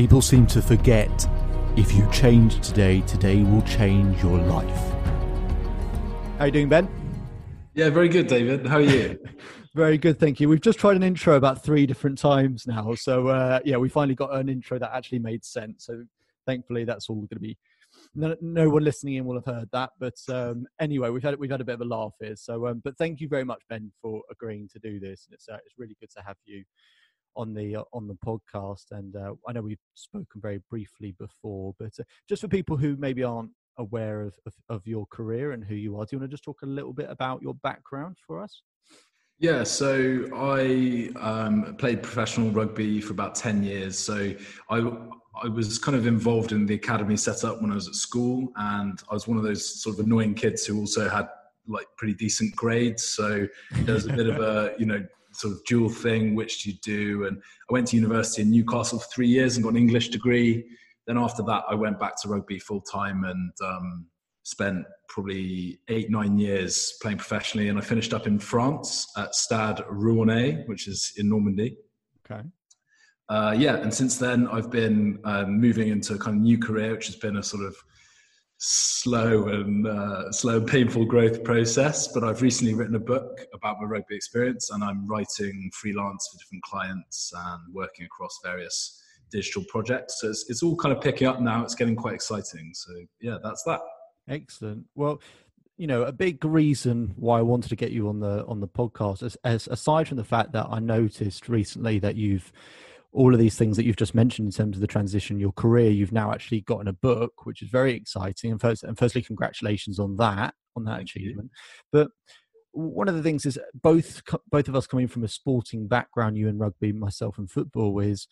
People seem to forget if you change today, today will change your life. How you doing, Ben? Yeah, very good, David. How are you? very good, thank you. We've just tried an intro about three different times now, so uh, yeah, we finally got an intro that actually made sense. So thankfully, that's all going to be. No, no, one listening in will have heard that, but um, anyway, we've had we've had a bit of a laugh here. So, um, but thank you very much, Ben, for agreeing to do this. And it's uh, it's really good to have you on the uh, on the podcast. And uh, I know we've spoken very briefly before, but uh, just for people who maybe aren't aware of, of, of your career and who you are, do you want to just talk a little bit about your background for us? Yeah, so I um, played professional rugby for about ten years. So I I was kind of involved in the academy setup when I was at school, and I was one of those sort of annoying kids who also had like pretty decent grades. So there was a bit of a you know sort of dual thing, which do you do? And I went to university in Newcastle for three years and got an English degree. Then after that, I went back to rugby full time and um, spent probably eight, nine years playing professionally. And I finished up in France at Stade Rouennais, which is in Normandy. Okay. Uh, yeah, and since then I've been um, moving into a kind of new career, which has been a sort of slow and uh, slow and painful growth process. But I've recently written a book about my rugby experience, and I'm writing freelance for different clients and working across various digital projects. So it's, it's all kind of picking up now. It's getting quite exciting. So yeah, that's that. Excellent. Well, you know, a big reason why I wanted to get you on the on the podcast, as, as aside from the fact that I noticed recently that you've all of these things that you've just mentioned in terms of the transition, your career, you've now actually gotten a book, which is very exciting. And first, and firstly, congratulations on that, on that Thank achievement. You. But one of the things is uh, both both of us coming from a sporting background, you in rugby, myself in football, is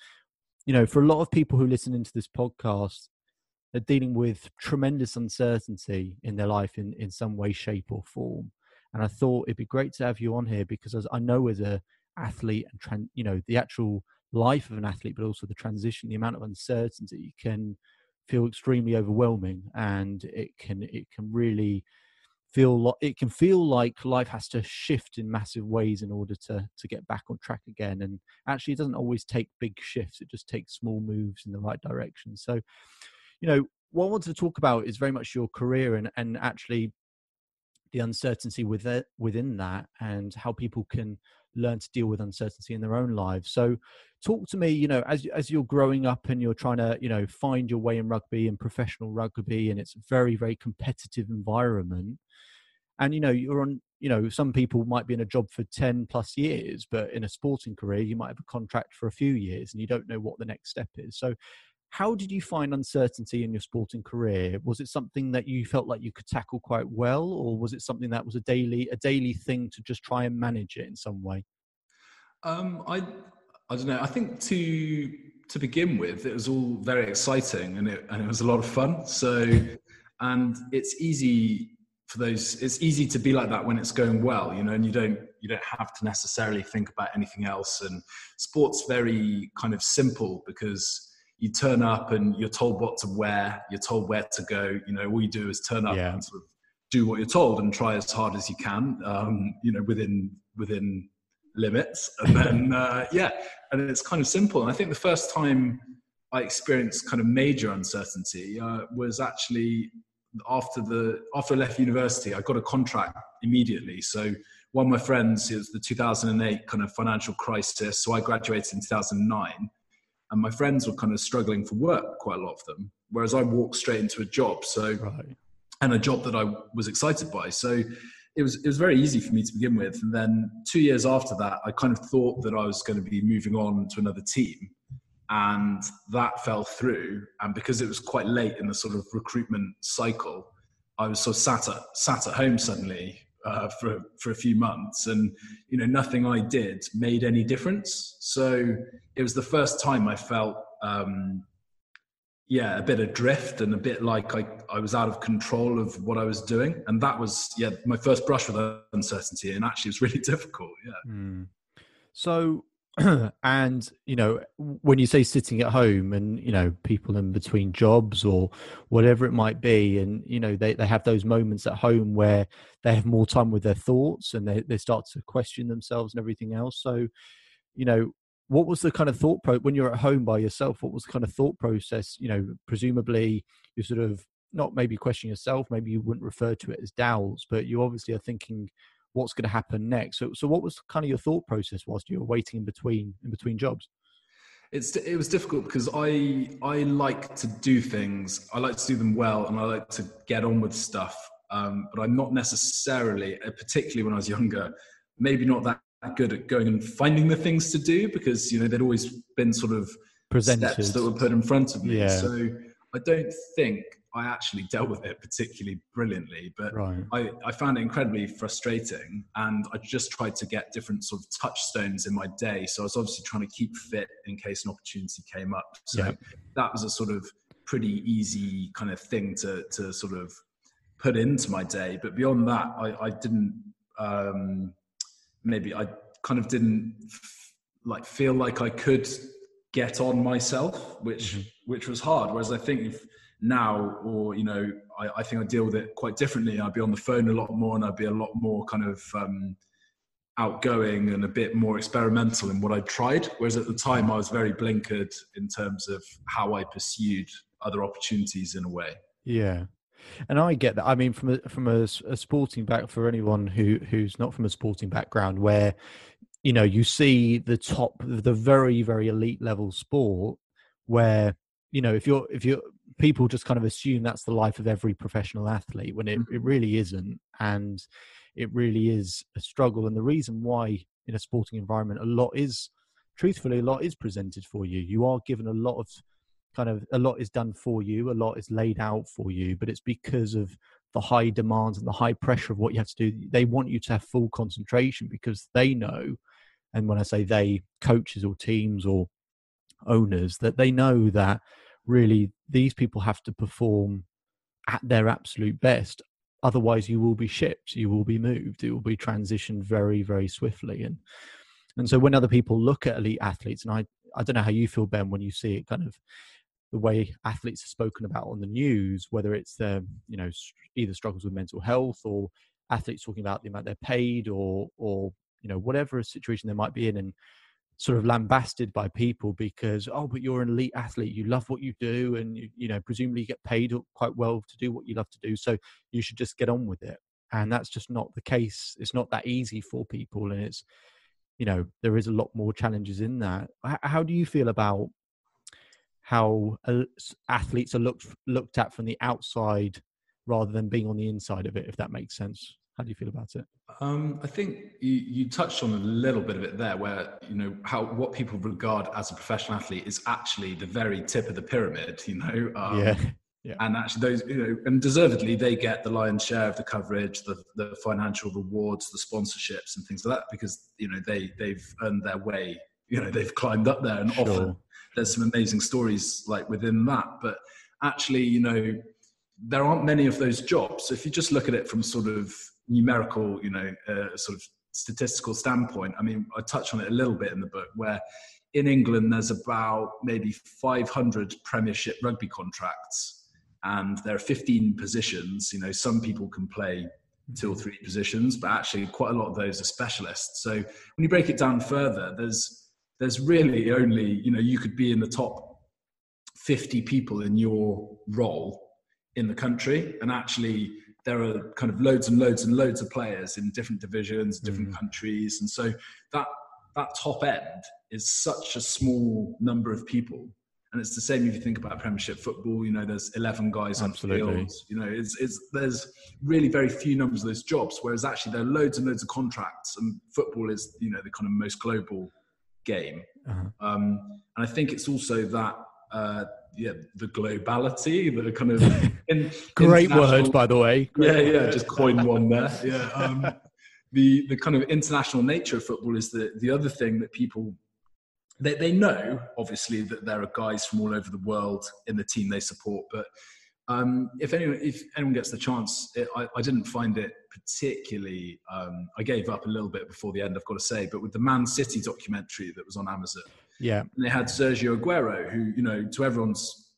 you know for a lot of people who listen into this podcast, they're dealing with tremendous uncertainty in their life in in some way, shape, or form. And I thought it'd be great to have you on here because as I know as a athlete and you know the actual life of an athlete, but also the transition, the amount of uncertainty can feel extremely overwhelming, and it can it can really feel like it can feel like life has to shift in massive ways in order to to get back on track again. And actually, it doesn't always take big shifts; it just takes small moves in the right direction. So, you know, what I wanted to talk about is very much your career and and actually the uncertainty with it, within that and how people can learn to deal with uncertainty in their own lives. So talk to me, you know, as as you're growing up and you're trying to, you know, find your way in rugby and professional rugby and it's a very very competitive environment. And you know, you're on, you know, some people might be in a job for 10 plus years, but in a sporting career you might have a contract for a few years and you don't know what the next step is. So how did you find uncertainty in your sporting career? Was it something that you felt like you could tackle quite well or was it something that was a daily a daily thing to just try and manage it in some way? Um, i i don't know. I think to to begin with it was all very exciting and it and it was a lot of fun. So and it's easy for those it's easy to be like that when it's going well you know and you don't you don't have to necessarily think about anything else. And sports very kind of simple because you turn up and you're told what to wear, you're told where to go. You know, all you do is turn up yeah. and sort of do what you're told and try as hard as you can. Um, you know, within within limits, and then uh, yeah, and it's kind of simple. And I think the first time I experienced kind of major uncertainty uh, was actually after the after I left university. I got a contract immediately, so one of my friends, it was the 2008 kind of financial crisis. So I graduated in 2009 and my friends were kind of struggling for work, quite a lot of them. Whereas I walked straight into a job, so right. and a job that I was excited by. So it was it was very easy for me to begin with. And then two years after that, I kind of thought that I was going to be moving on to another team, and that fell through. And because it was quite late in the sort of recruitment cycle, I was sort of sat at sat at home suddenly uh, for for a few months, and you know nothing I did made any difference. So it was the first time I felt um, yeah, a bit adrift and a bit like I, I was out of control of what I was doing. And that was, yeah, my first brush with uncertainty. And actually, it was really difficult. Yeah. Mm. So, and, you know, when you say sitting at home and, you know, people in between jobs or whatever it might be, and, you know, they, they have those moments at home where they have more time with their thoughts and they, they start to question themselves and everything else. So, you know, what was the kind of thought pro when you're at home by yourself what was the kind of thought process you know presumably you sort of not maybe question yourself maybe you wouldn't refer to it as doubts but you obviously are thinking what's going to happen next so so what was kind of your thought process whilst you were waiting in between in between jobs it's it was difficult because i i like to do things i like to do them well and i like to get on with stuff um, but i'm not necessarily uh, particularly when i was younger maybe not that good at going and finding the things to do because you know there'd always been sort of Presented. steps that were put in front of me. Yeah. So I don't think I actually dealt with it particularly brilliantly, but right. I, I found it incredibly frustrating. And I just tried to get different sort of touchstones in my day. So I was obviously trying to keep fit in case an opportunity came up. So yeah. that was a sort of pretty easy kind of thing to, to sort of put into my day. But beyond that, I, I didn't. Um, maybe I kind of didn't f- like feel like I could get on myself, which mm-hmm. which was hard. Whereas I think if now, or you know, I, I, think I deal with it quite differently. I'd be on the phone a lot more, and I'd be a lot more kind of um, outgoing and a bit more experimental in what I tried. Whereas at the time, I was very blinkered in terms of how I pursued other opportunities in a way. Yeah, and I get that. I mean, from a from a, a, sporting back for anyone who who's not from a sporting background, where you know you see the top, the very very elite level sport, where you know if you're if you're people just kind of assume that's the life of every professional athlete when it, it mm-hmm. really isn't, and it really is a struggle. And the reason why in a sporting environment a lot is truthfully a lot is presented for you. You are given a lot of kind of a lot is done for you, a lot is laid out for you, but it's because of the high demands and the high pressure of what you have to do. They want you to have full concentration because they know, and when I say they, coaches or teams or owners, that they know that really these people have to perform at their absolute best. Otherwise, you will be shipped, you will be moved, it will be transitioned very, very swiftly. And and so when other people look at elite athletes, and I I don't know how you feel, Ben, when you see it kind of the way athletes are spoken about on the news, whether it's their, you know, either struggles with mental health or athletes talking about the amount they're paid or, or, you know, whatever situation they might be in and sort of lambasted by people because, oh, but you're an elite athlete, you love what you do and, you, you know, presumably you get paid quite well to do what you love to do. So you should just get on with it. And that's just not the case. It's not that easy for people. And it's, you know, there is a lot more challenges in that. How do you feel about how uh, athletes are looked looked at from the outside rather than being on the inside of it if that makes sense how do you feel about it um, i think you, you, touched on a little bit of it there where you know how what people regard as a professional athlete is actually the very tip of the pyramid you know um, yeah yeah. And actually, those you know, and deservedly, they get the lion's share of the coverage, the, the financial rewards, the sponsorships, and things like that, because you know they they've earned their way. You know, they've climbed up there, and sure. often there's some amazing stories like within that. But actually, you know, there aren't many of those jobs. So if you just look at it from sort of numerical, you know, uh, sort of statistical standpoint, I mean, I touch on it a little bit in the book where in England there's about maybe 500 Premiership rugby contracts, and there are 15 positions. You know, some people can play two or three positions, but actually quite a lot of those are specialists. So when you break it down further, there's there's really only you know you could be in the top 50 people in your role in the country and actually there are kind of loads and loads and loads of players in different divisions different mm. countries and so that that top end is such a small number of people and it's the same if you think about premiership football you know there's 11 guys Absolutely. on field you know it's, it's there's really very few numbers of those jobs whereas actually there are loads and loads of contracts and football is you know the kind of most global game. Uh-huh. Um, and I think it's also that uh, yeah, the globality, the kind of in, great word, by the way. Great yeah, yeah, just coin one there. Yeah, um, the the kind of international nature of football is the the other thing that people they, they know obviously that there are guys from all over the world in the team they support, but um, if anyone if anyone gets the chance, it, I, I, didn't find it particularly. Um, I gave up a little bit before the end, I've got to say. But with the Man City documentary that was on Amazon, yeah, they had Sergio Aguero, who you know, to everyone's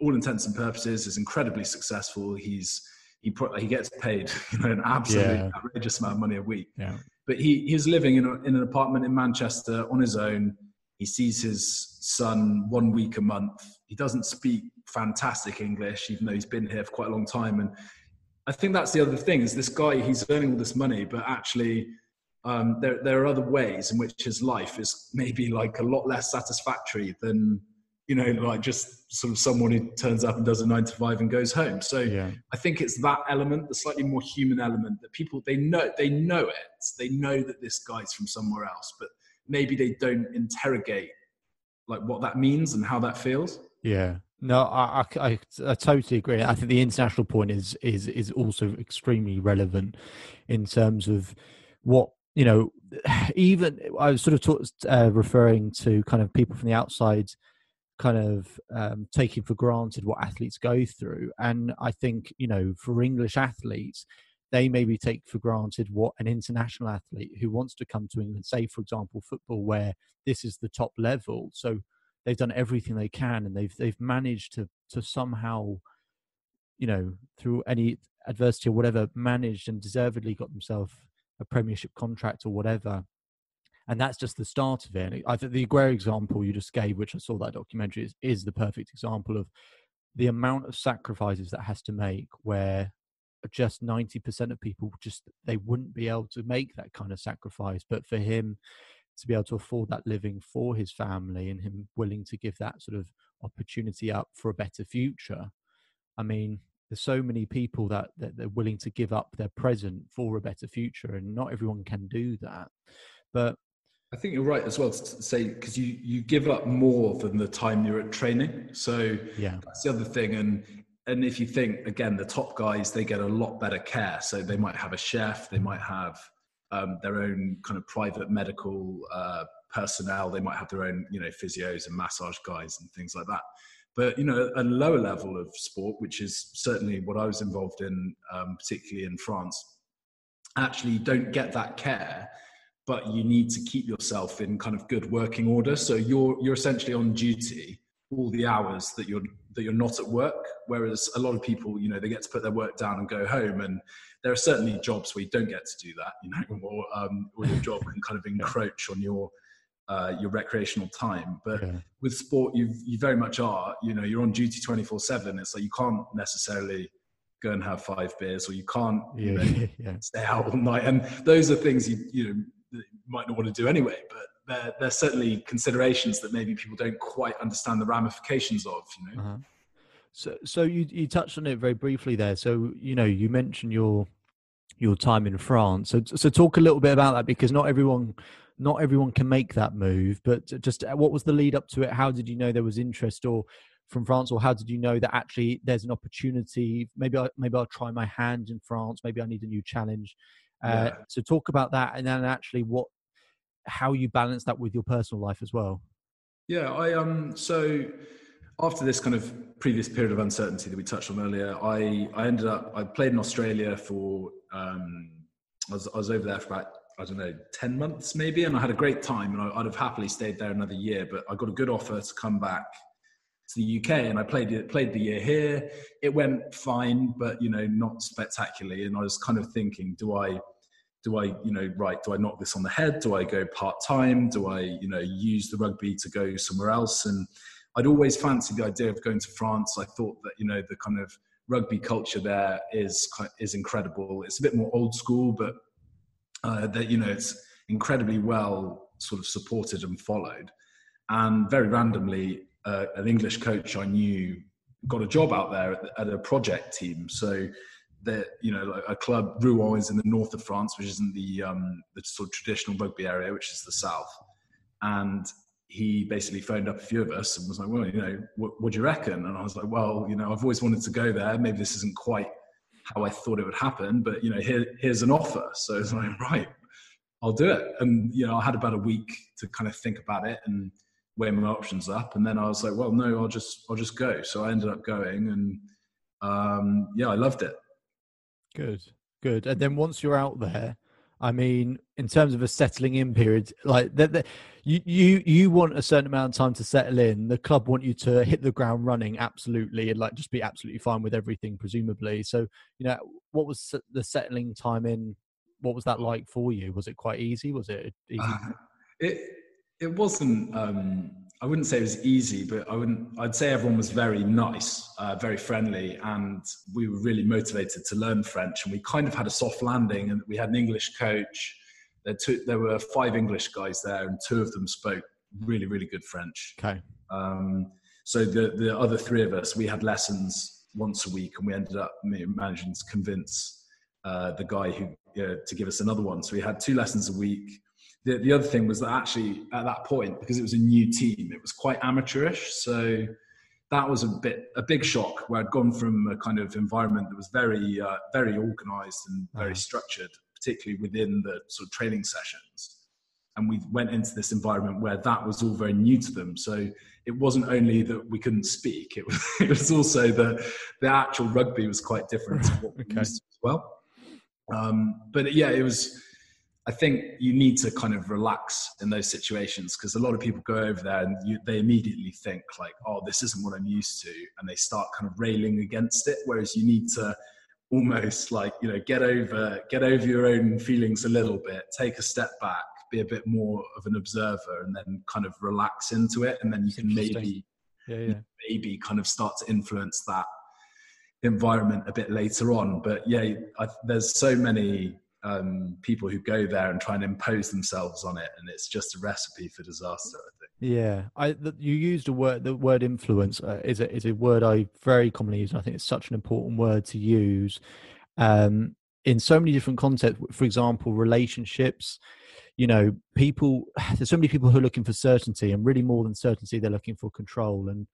all intents and purposes, is incredibly successful. He's he he gets paid you know an absolutely yeah. outrageous amount of money a week. Yeah. But he he's living in, a, in an apartment in Manchester on his own. He sees his son one week a month. He doesn't speak fantastic English, even though he's been here for quite a long time. And I think that's the other thing is this guy, he's earning all this money, but actually um, there, there are other ways in which his life is maybe like a lot less satisfactory than, you know, like just sort of someone who turns up and does a nine to five and goes home. So yeah. I think it's that element, the slightly more human element that people, they know, they know it. They know that this guy's from somewhere else, but maybe they don't interrogate like what that means and how that feels. Yeah. No, I, I, I, totally agree. I think the international point is is is also extremely relevant in terms of what you know. Even I was sort of taught, uh, referring to kind of people from the outside, kind of um, taking for granted what athletes go through, and I think you know for English athletes, they maybe take for granted what an international athlete who wants to come to England, say for example football, where this is the top level, so they've done everything they can and they've they've managed to to somehow you know through any adversity or whatever managed and deservedly got themselves a premiership contract or whatever and that's just the start of it. I think the Aguero example you just gave, which I saw that documentary, is, is the perfect example of the amount of sacrifices that has to make where just 90% of people just they wouldn't be able to make that kind of sacrifice but for him to be able to afford that living for his family and him willing to give that sort of opportunity up for a better future. I mean, there's so many people that, that they're willing to give up their present for a better future, and not everyone can do that. But I think you're right as well to say because you you give up more than the time you're at training. So yeah, that's the other thing. And and if you think again, the top guys they get a lot better care. So they might have a chef, they might have um, their own kind of private medical uh, personnel. They might have their own, you know, physios and massage guys and things like that. But you know, a lower level of sport, which is certainly what I was involved in, um, particularly in France, actually don't get that care. But you need to keep yourself in kind of good working order. So you're you're essentially on duty all the hours that you're that you're not at work. Whereas a lot of people, you know, they get to put their work down and go home, and there are certainly jobs where you don't get to do that, you know, or, um, or your job can kind of encroach on your uh, your recreational time. But yeah. with sport, you you very much are. You know, you're on duty 24 seven. It's like you can't necessarily go and have five beers, or you can't you know, yeah. stay out all night. And those are things you you know might not want to do anyway. But they're, they're certainly considerations that maybe people don't quite understand the ramifications of. You know. Uh-huh. So, so you you touched on it very briefly there. So, you know, you mentioned your your time in France. So, so talk a little bit about that because not everyone not everyone can make that move. But just uh, what was the lead up to it? How did you know there was interest, or from France, or how did you know that actually there's an opportunity? Maybe I maybe I'll try my hand in France. Maybe I need a new challenge. Uh, yeah. So talk about that, and then actually what how you balance that with your personal life as well. Yeah, I um so after this kind of previous period of uncertainty that we touched on earlier, I I ended up I played in Australia for um I was I was over there for about I don't know ten months maybe, and I had a great time, and I, would have happily stayed there another year, but I got a good offer to come back to the UK, and I played it played the year here. It went fine, but you know not spectacularly, and I was kind of thinking, do I do I, you know, right, do I knock this on the head? Do I go part time? Do I, you know, use the rugby to go somewhere else? And I'd always fancied the idea of going to France. I thought that, you know, the kind of rugby culture there is is incredible. It's a bit more old school, but uh, that you know, it's incredibly well sort of supported and followed. And very randomly, uh, an English coach I knew got a job out there at, at a project team. So that you know a club Rouen is in the north of France, which isn't the um, the sort of traditional rugby area, which is the south. And he basically phoned up a few of us and was like, "Well, you know, what, what do you reckon?" And I was like, "Well, you know, I've always wanted to go there. Maybe this isn't quite how I thought it would happen, but you know, here, here's an offer." So it's like, right, I'll do it. And you know, I had about a week to kind of think about it and weigh my options up, and then I was like, well, no, I'll just I'll just go. So I ended up going, and um, yeah, I loved it. Good, good. And then once you're out there, I mean, in terms of a settling in period, like the, you you you want a certain amount of time to settle in. The club want you to hit the ground running, absolutely, and like just be absolutely fine with everything, presumably. So, you know, what was the settling time in? What was that like for you? Was it quite easy? Was it easy? Uh, it it wasn't. Um, I wouldn't say it was easy, but I wouldn't. I'd say everyone was very nice, uh, very friendly, and we were really motivated to learn French. And we kind of had a soft landing, and we had an English coach. There, two, there were five English guys there, and two of them spoke really, really good French. Okay. Um, so the the other three of us, we had lessons once a week, and we ended up managing to convince uh, the guy who uh, to give us another one. So we had two lessons a week the, the other thing was that actually at that point, because it was a new team, it was quite amateurish. So that was a bit a big shock where I'd gone from a kind of environment that was very uh, very organized and very mm. structured, particularly within the sort of training sessions. And we went into this environment where that was all very new to them. So it wasn't only that we couldn't speak; it was it was also that the actual rugby was quite different to what we okay. used to as well. Um, but yeah, it was I think you need to kind of relax in those situations because a lot of people go over there and you, they immediately think like, oh, this isn't what I'm used to, and they start kind of railing against it. Whereas you need to almost like you know get over get over your own feelings a little bit, take a step back, be a bit more of an observer, and then kind of relax into it, and then you can maybe yeah, yeah. maybe kind of start to influence that environment a bit later on. But yeah, I, there's so many um, people who go there and try and impose themselves on it, and it's just a recipe for disaster. I. Yeah, I the, you used a word. The word influence uh, is a is a word I very commonly use. And I think it's such an important word to use um, in so many different contexts. For example, relationships. You know, people. There's so many people who are looking for certainty, and really more than certainty, they're looking for control. And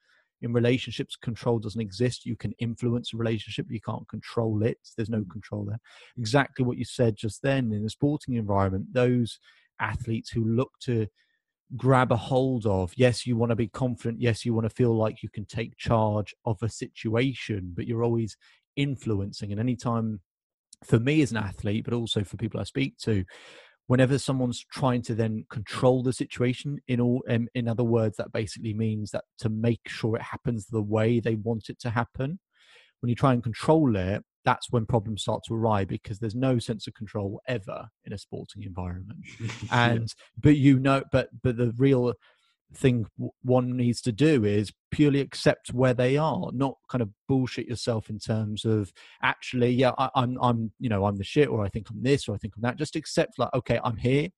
in relationships control doesn't exist you can influence a relationship you can't control it there's no mm. control there exactly what you said just then in the sporting environment those athletes who look to grab a hold of yes you want to be confident yes you want to feel like you can take charge of a situation but you're always influencing. And anytime for me as an athlete but also for people i speak to whenever someone's trying to then control the situation in all um, in other words that basically means that to make sure it happens the way they want it to happen when you try and control it that's when problems start to arise because there's no sense of control ever in a sporting environment. And but you know but but the real thing one needs to do is purely accept where they are not kind of bullshit yourself in terms of actually yeah I, am I'm, I'm you know i'm the shit or i think i'm this or i think i'm that. Just accept like okay i'm here.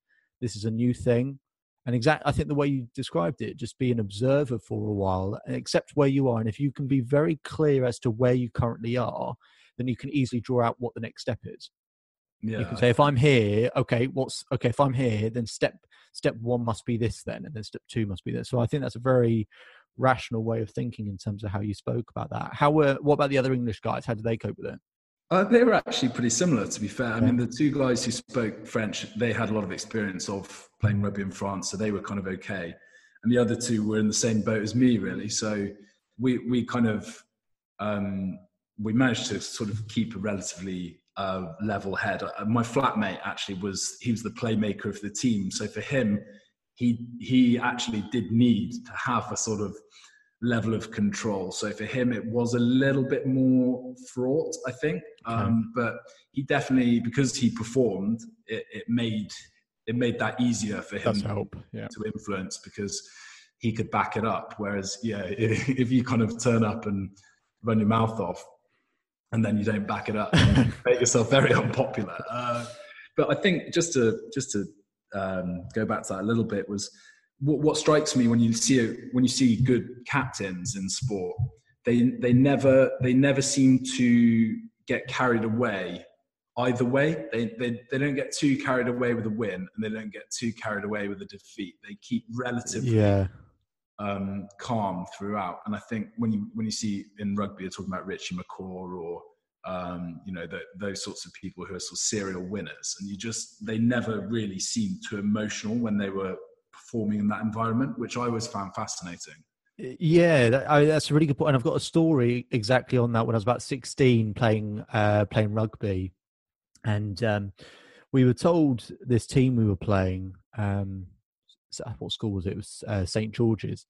This is a new thing. And exact i think the way you described it just be an observer for a while and accept where you are. And if you can be very clear as to where you currently are then you can easily draw out what the next step is yeah. You can say if I'm here, okay, what's okay, if I'm here, then step step one must be this then, and then step two must be this. So I think that's a very rational way of thinking in terms of how you spoke about that. How were what about the other English guys? How did they cope with it? Uh, they were actually pretty similar, to be fair. I mean, the two guys who spoke French, they had a lot of experience of playing rugby in France, so they were kind of okay. And the other two were in the same boat as me, really. So we we kind of um, we managed to sort of keep a relatively uh, level head. Uh, my flatmate actually was he was the playmaker of the team, so for him, he he actually did need to have a sort of level of control. So for him, it was a little bit more fraught, I think. Um, but he definitely because he performed, it, it, made it made that easier for him yeah. to influence because he could back it up. Whereas, yeah, if you kind of turn up and run your mouth off, and then you don't back it up, make yourself very unpopular. Uh, but I think just to just to um, go back to that a little bit was what, what strikes me when you see it, when you see good captains in sport, they they never they never seem to get carried away either way. They, they, they don't get too carried away with a win and they don't get too carried away with a defeat. They keep relatively yeah um, calm throughout. And I think when you when you see in rugby, you're talking about Richie McCaw or um, you know the, those sorts of people who are sort of serial winners, and you just they never really seemed too emotional when they were performing in that environment, which I always found fascinating. Yeah, that, I, that's a really good point. And I've got a story exactly on that when I was about 16 playing uh, playing rugby. And um, we were told this team we were playing, um, what school was it? It was uh, St. George's,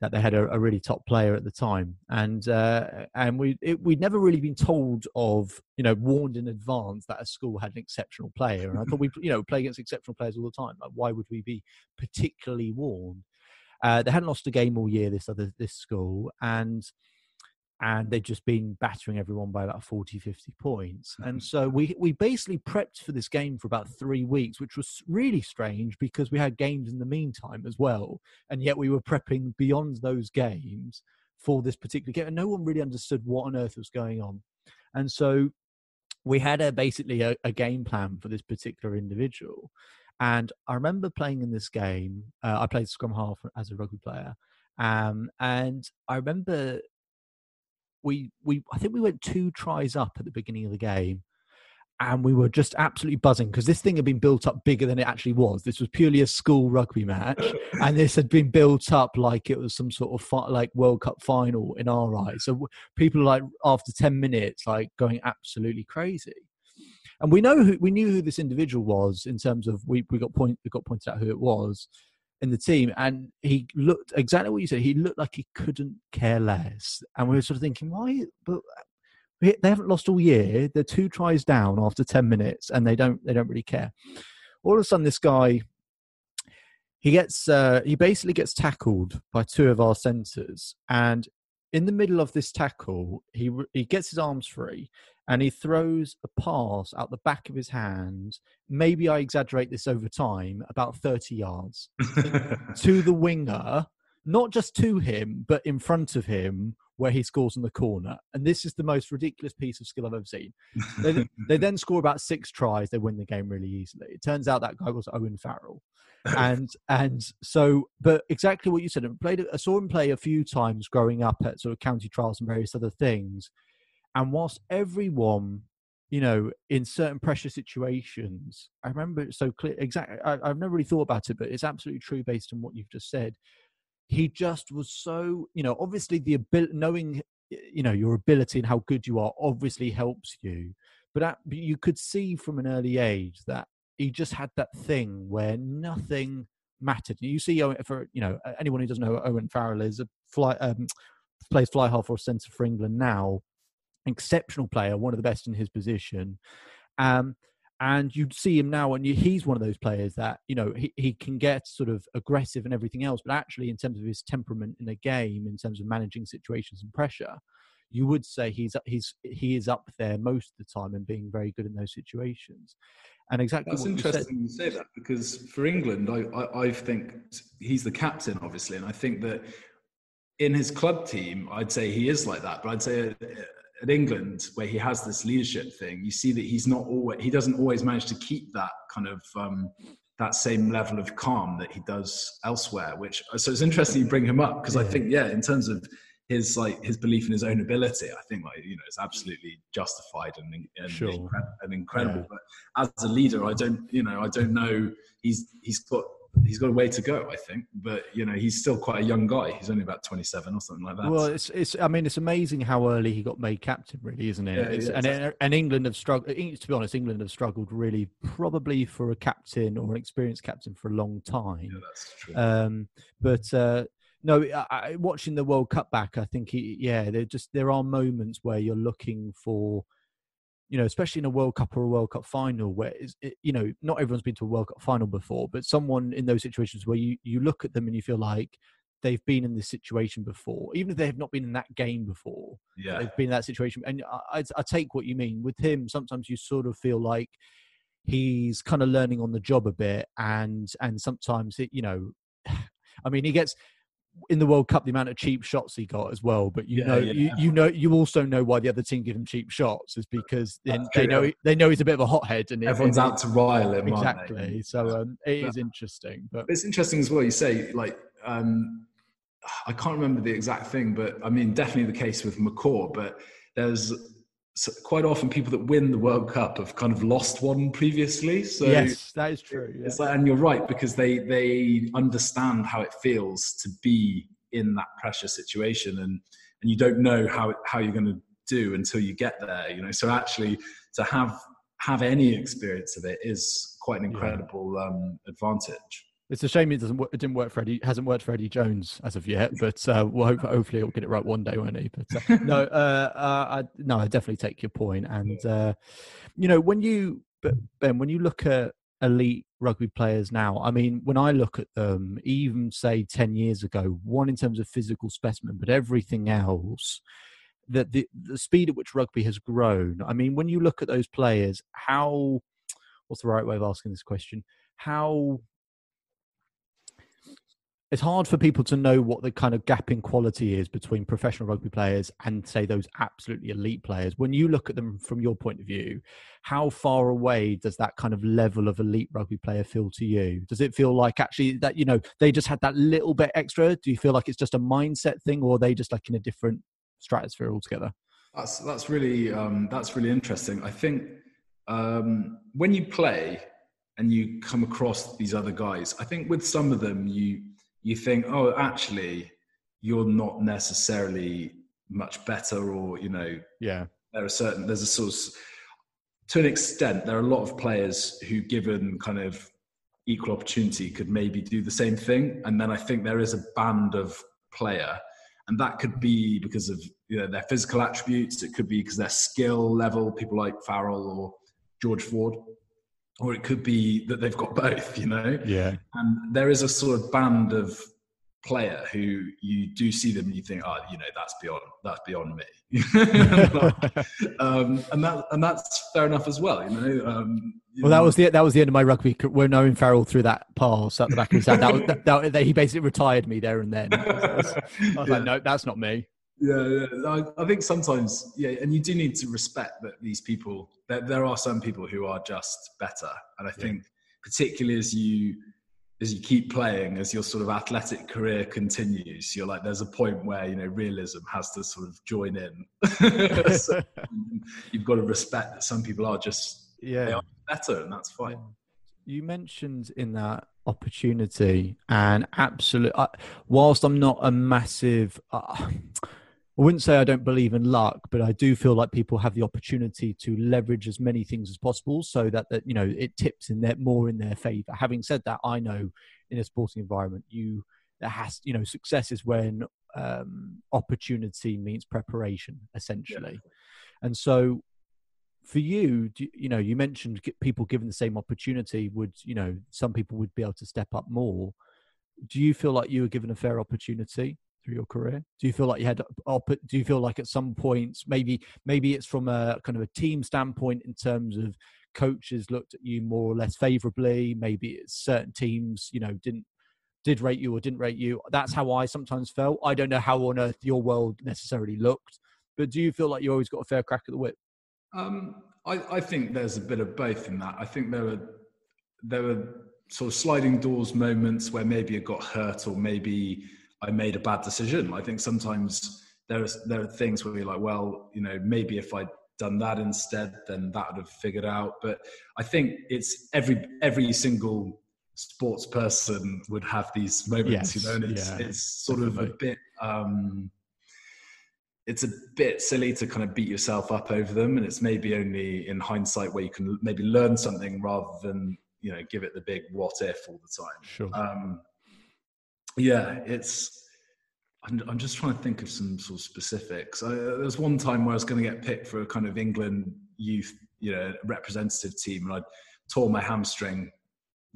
that they had a, a, really top player at the time. And uh, and we it, we'd never really been told of, you know, warned in advance that a school had an exceptional player. And I thought we, you know, play against exceptional players all the time. Like, why would we be particularly warned? Uh, they hadn't lost a game all year. This other this school, and and they'd just been battering everyone by about 40 50 points and so we we basically prepped for this game for about three weeks which was really strange because we had games in the meantime as well and yet we were prepping beyond those games for this particular game and no one really understood what on earth was going on and so we had a basically a, a game plan for this particular individual and I remember playing in this game. Uh, I played scrum half as a rugby player, um, and I remember we we I think we went two tries up at the beginning of the game, and we were just absolutely buzzing because this thing had been built up bigger than it actually was. This was purely a school rugby match, and this had been built up like it was some sort of fi- like World Cup final in our eyes. So people like after ten minutes, like going absolutely crazy and we know who we knew who this individual was in terms of we, we got point we got pointed out who it was in the team and he looked exactly what you said he looked like he couldn't care less. And we were sort of thinking why? But they haven't lost all year. They're two tries down after 10 minutes and they don't they don't really care. All of a sudden this guy he gets uh, he basically gets tackled by two of our centers and in the middle of this tackle he he gets his arms free and he throws a pass out the back of his hand. Maybe I exaggerate this over time, about 30 yards to the winger, not just to him, but in front of him, where he scores in the corner. And this is the most ridiculous piece of skill I've ever seen. They, they then score about six tries, they win the game really easily. It turns out that guy was Owen Farrell. and and so but exactly what you said I played I saw him play a few times growing up at sort of county trials and various other things and whilst everyone, you know, in certain pressure situations, I remember it so clear. Exactly, I, have never really thought about it, but it's absolutely true based on what you've just said. He just was so, you know, obviously the ability, knowing, you know, your ability and how good you are, obviously helps you. But at, you could see from an early age that he just had that thing where nothing mattered. You see, for you know, anyone who doesn't know Owen Farrell is a fly um, plays fly half or centre for England now exceptional player, one of the best in his position. Um, and you'd see him now, and you, he's one of those players that you know he, he can get sort of aggressive and everything else, but actually, in terms of his temperament in a game, in terms of managing situations and pressure, you would say he's he's he is up there most of the time and being very good in those situations. And exactly that's interesting you, say that because for England, I, I I think he's the captain, obviously, and I think that in his club team, I'd say he is like that. But I'd say at England, where he has this leadership thing, you see that he's not always he doesn't always manage to keep that kind of um, that same level of calm that he does elsewhere. Which so it's interesting you bring him up because yeah. I think yeah, in terms of his like his belief in his own ability, I think like you know it's absolutely justified and and, sure. and incredible. Yeah. But as a leader, I don't you know I don't know he's he's got he's got a way to go, I think. But you know, he's still quite a young guy. He's only about twenty-seven or something like that. Well, it's it's. I mean, it's amazing how early he got made captain, really, isn't it? Yeah, yeah, and and England have struggled. To be honest, England have struggled really, probably for a captain or an experienced captain for a long time. Yeah, that's true. Um, but. Uh, no, I, watching the World Cup back, I think he, yeah, there just there are moments where you're looking for you know, especially in a World Cup or a World Cup final, where it, you know, not everyone's been to a World Cup final before, but someone in those situations where you you look at them and you feel like they've been in this situation before, even if they have not been in that game before. Yeah, they've been in that situation, and I, I take what you mean with him. Sometimes you sort of feel like he's kind of learning on the job a bit, and and sometimes it, you know, I mean, he gets in the World Cup the amount of cheap shots he got as well. But you yeah, know, yeah. You, you know, you also know why the other team give him cheap shots is because they, they know they know he's a bit of a hothead and everyone's out to rile him. Exactly. So um, it is interesting. But it's interesting as well. You say like um, I can't remember the exact thing, but I mean definitely the case with McCaw. But there's so quite often people that win the World Cup have kind of lost one previously. So yes, that is true. Yeah. Like, and you're right because they they understand how it feels to be in that pressure situation, and and you don't know how how you're going to do until you get there. You know, so actually to have have any experience of it is quite an incredible yeah. um, advantage. It's a shame it doesn't. It didn't work for Eddie. Hasn't worked for Eddie Jones as of yet, but uh, we'll hope, hopefully he'll get it right one day, won't he? But uh, no, uh, uh, I, no, I definitely take your point. And uh, you know, when you, Ben, when you look at elite rugby players now, I mean, when I look at them, even say ten years ago, one in terms of physical specimen, but everything else, that the the speed at which rugby has grown. I mean, when you look at those players, how what's the right way of asking this question? How it's hard for people to know what the kind of gap in quality is between professional rugby players and say those absolutely elite players. When you look at them from your point of view how far away does that kind of level of elite rugby player feel to you? Does it feel like actually that you know they just had that little bit extra? Do you feel like it's just a mindset thing or are they just like in a different stratosphere altogether? That's that's really um, that's really interesting. I think um, when you play and you come across these other guys i think with some of them you you think, oh, actually, you're not necessarily much better, or you know, yeah, there are certain there's a sort of to an extent there are a lot of players who, given kind of equal opportunity, could maybe do the same thing, and then I think there is a band of player. And that could be because of you know, their physical attributes. It could be because their skill level. People like Farrell or George Ford or it could be that they've got both, you know? Yeah. And there is a sort of band of player who you do see them and you think, oh, you know, that's beyond that's beyond me. um, and that and that's fair enough as well, you know. Um, you well, know. that was the that was the end of my rugby. We're knowing Farrell through that pass at the back of his head. That, was, that, that, that, he basically retired me there and then. I was, I was yeah. like, no, that's not me. Yeah, yeah. I, I, think sometimes, yeah, and you do need to respect that these people. That there are some people who are just better, and I yeah. think particularly as you as you keep playing, as your sort of athletic career continues, you're like, there's a point where you know realism has to sort of join in. so you've got to respect that some people are just yeah better, and that's fine. You mentioned in that opportunity, and absolute. whilst I'm not a massive. Uh, I wouldn't say I don't believe in luck, but I do feel like people have the opportunity to leverage as many things as possible so that, that you know it tips in their more in their favor. Having said that, I know in a sporting environment, you there has you know success is when um, opportunity means preparation essentially, yeah. and so for you, do, you know, you mentioned people given the same opportunity would you know some people would be able to step up more. Do you feel like you were given a fair opportunity? Through your career? Do you feel like you had do you feel like at some points maybe maybe it's from a kind of a team standpoint in terms of coaches looked at you more or less favorably, maybe it's certain teams, you know, didn't did rate you or didn't rate you. That's how I sometimes felt. I don't know how on earth your world necessarily looked, but do you feel like you always got a fair crack at the whip? Um, I, I think there's a bit of both in that. I think there were there were sort of sliding doors moments where maybe it got hurt or maybe I made a bad decision. I think sometimes there are there are things where you're like, well, you know, maybe if I'd done that instead, then that would have figured out. But I think it's every every single sports person would have these moments, yes, you know, and it's yeah, it's sort definitely. of a bit um it's a bit silly to kind of beat yourself up over them and it's maybe only in hindsight where you can maybe learn something rather than you know give it the big what if all the time sure um yeah, it's. I'm, I'm just trying to think of some sort of specifics. I, there was one time where I was going to get picked for a kind of England youth, you know, representative team, and I tore my hamstring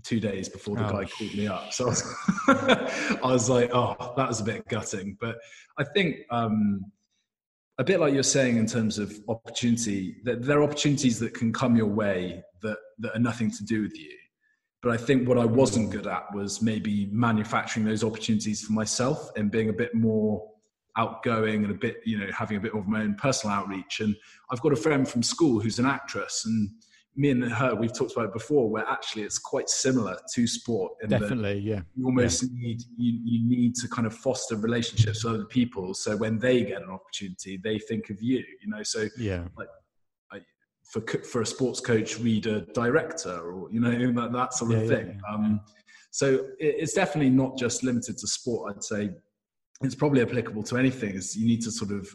two days before the oh. guy called me up. So I was, I was, like, oh, that was a bit gutting. But I think um, a bit like you're saying in terms of opportunity, that there are opportunities that can come your way that, that are nothing to do with you. But I think what I wasn't good at was maybe manufacturing those opportunities for myself and being a bit more outgoing and a bit, you know, having a bit of my own personal outreach. And I've got a friend from school who's an actress, and me and her, we've talked about it before, where actually it's quite similar to sport. Definitely, yeah. You almost yeah. need you you need to kind of foster relationships with other people, so when they get an opportunity, they think of you. You know, so yeah, like for for a sports coach, reader, director, or you know that, that sort of yeah, thing. Yeah, yeah. Um, so it's definitely not just limited to sport. I'd say it's probably applicable to anything. Is you need to sort of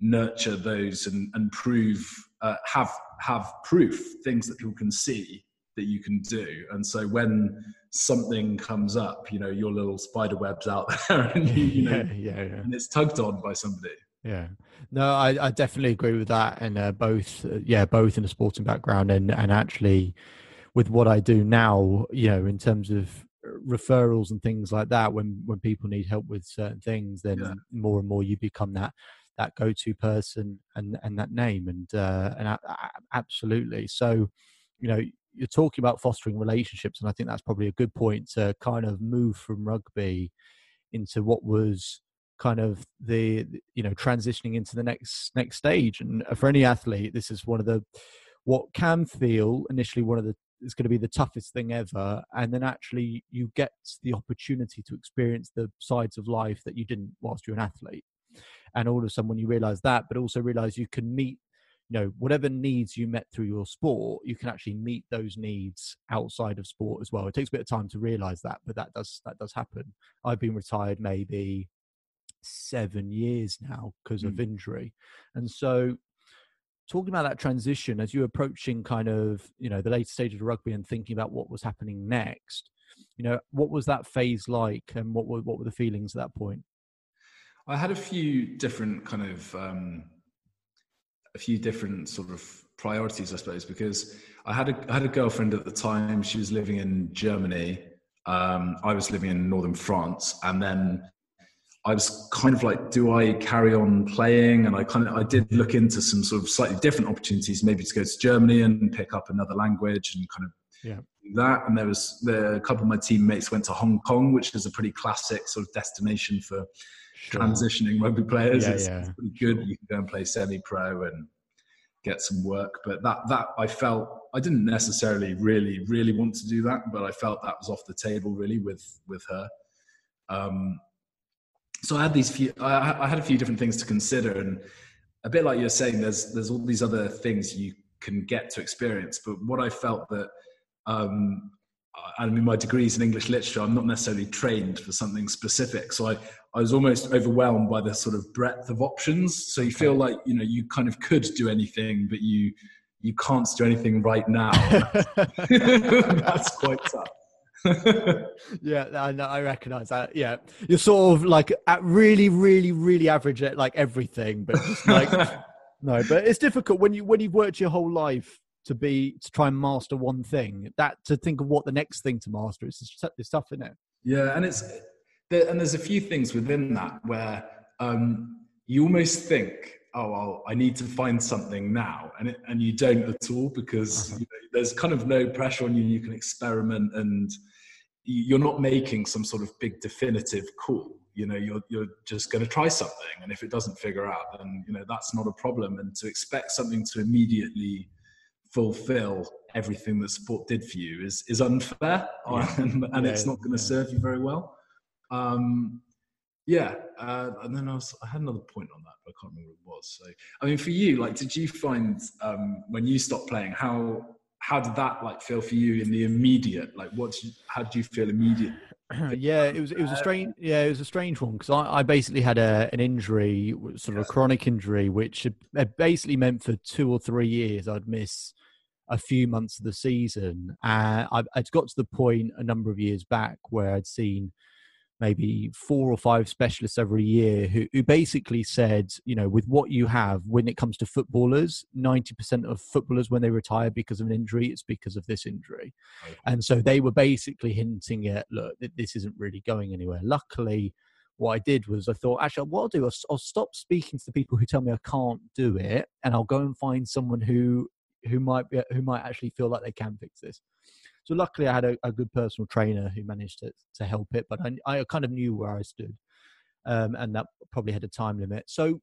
nurture those and, and prove uh, have have proof things that people can see that you can do. And so when something comes up, you know, your little spider web's out there, and you, you know, and it's tugged on by somebody. Yeah, no, I, I definitely agree with that, and uh, both, uh, yeah, both in a sporting background and and actually with what I do now, you know, in terms of referrals and things like that, when when people need help with certain things, then yeah. more and more you become that that go-to person and and that name, and uh, and absolutely. So, you know, you're talking about fostering relationships, and I think that's probably a good point to kind of move from rugby into what was kind of the you know transitioning into the next next stage. And for any athlete this is one of the what can feel initially one of the is going to be the toughest thing ever. And then actually you get the opportunity to experience the sides of life that you didn't whilst you're an athlete. And all of a sudden when you realize that but also realize you can meet you know whatever needs you met through your sport you can actually meet those needs outside of sport as well. It takes a bit of time to realize that but that does that does happen. I've been retired maybe seven years now because mm. of injury and so talking about that transition as you're approaching kind of you know the later stages of rugby and thinking about what was happening next you know what was that phase like and what were what were the feelings at that point i had a few different kind of um a few different sort of priorities, I suppose, because I had a I had a girlfriend at the time. She was living in Germany. Um, I was living in northern France, and then I was kind of like, do I carry on playing? And I kind of I did look into some sort of slightly different opportunities, maybe to go to Germany and pick up another language and kind of yeah. that. And there was the, a couple of my teammates went to Hong Kong, which is a pretty classic sort of destination for sure. transitioning rugby players. Yeah, it's, yeah. it's pretty good. You can go and play semi-pro and get some work. But that that I felt I didn't necessarily really really want to do that, but I felt that was off the table really with with her. Um, so I had these few. I, I had a few different things to consider, and a bit like you're saying, there's there's all these other things you can get to experience. But what I felt that um, I mean, my degrees in English literature, I'm not necessarily trained for something specific. So I, I was almost overwhelmed by the sort of breadth of options. So you feel like, you know, you kind of could do anything, but you, you can't do anything right now. That's quite tough. yeah, I know, I recognize that. Yeah, you're sort of like at really, really, really average at like everything, but just like no. But it's difficult when you when you've worked your whole life to be to try and master one thing that to think of what the next thing to master is is tough isn't it yeah and it's there, and there's a few things within that where um, you almost think oh well, i need to find something now and it, and you don't at all because uh-huh. you know, there's kind of no pressure on you you can experiment and you're not making some sort of big definitive call. You know you're you're just going to try something and if it doesn't figure out then you know that's not a problem. And to expect something to immediately fulfill everything that sport did for you is is unfair yeah. and, and yeah, it's not going to serve you very well. Um, yeah uh, and then I, was, I had another point on that but i can't remember what it was. So i mean for you like did you find um, when you stopped playing how how did that like feel for you in the immediate? Like what you, how did you feel immediately yeah, it was it was a strange yeah it was a strange one because I, I basically had a an injury sort of a chronic injury which basically meant for two or three years I'd miss a few months of the season. Uh, I, I'd got to the point a number of years back where I'd seen maybe four or five specialists every year who, who basically said, you know, with what you have when it comes to footballers, 90% of footballers, when they retire because of an injury, it's because of this injury. And so they were basically hinting at, look, this isn't really going anywhere. Luckily, what I did was I thought, actually, what I'll do, I'll, I'll stop speaking to the people who tell me I can't do it, and I'll go and find someone who who might be who might actually feel like they can fix this. So luckily, I had a, a good personal trainer who managed to to help it, but I, I kind of knew where I stood, um, and that probably had a time limit. So,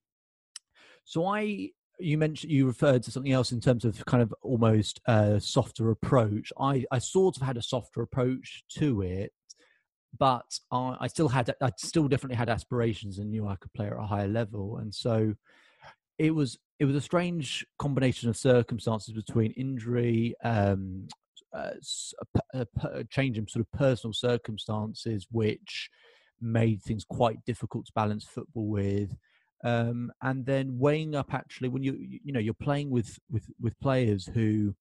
so I you mentioned you referred to something else in terms of kind of almost a softer approach. I I sort of had a softer approach to it, but I, I still had I still definitely had aspirations and knew I could play at a higher level, and so it was it was a strange combination of circumstances between injury, um, uh, a, a, change in sort of personal circumstances, which made things quite difficult to balance football with. Um, and then weighing up actually when you you know you're playing with with with players who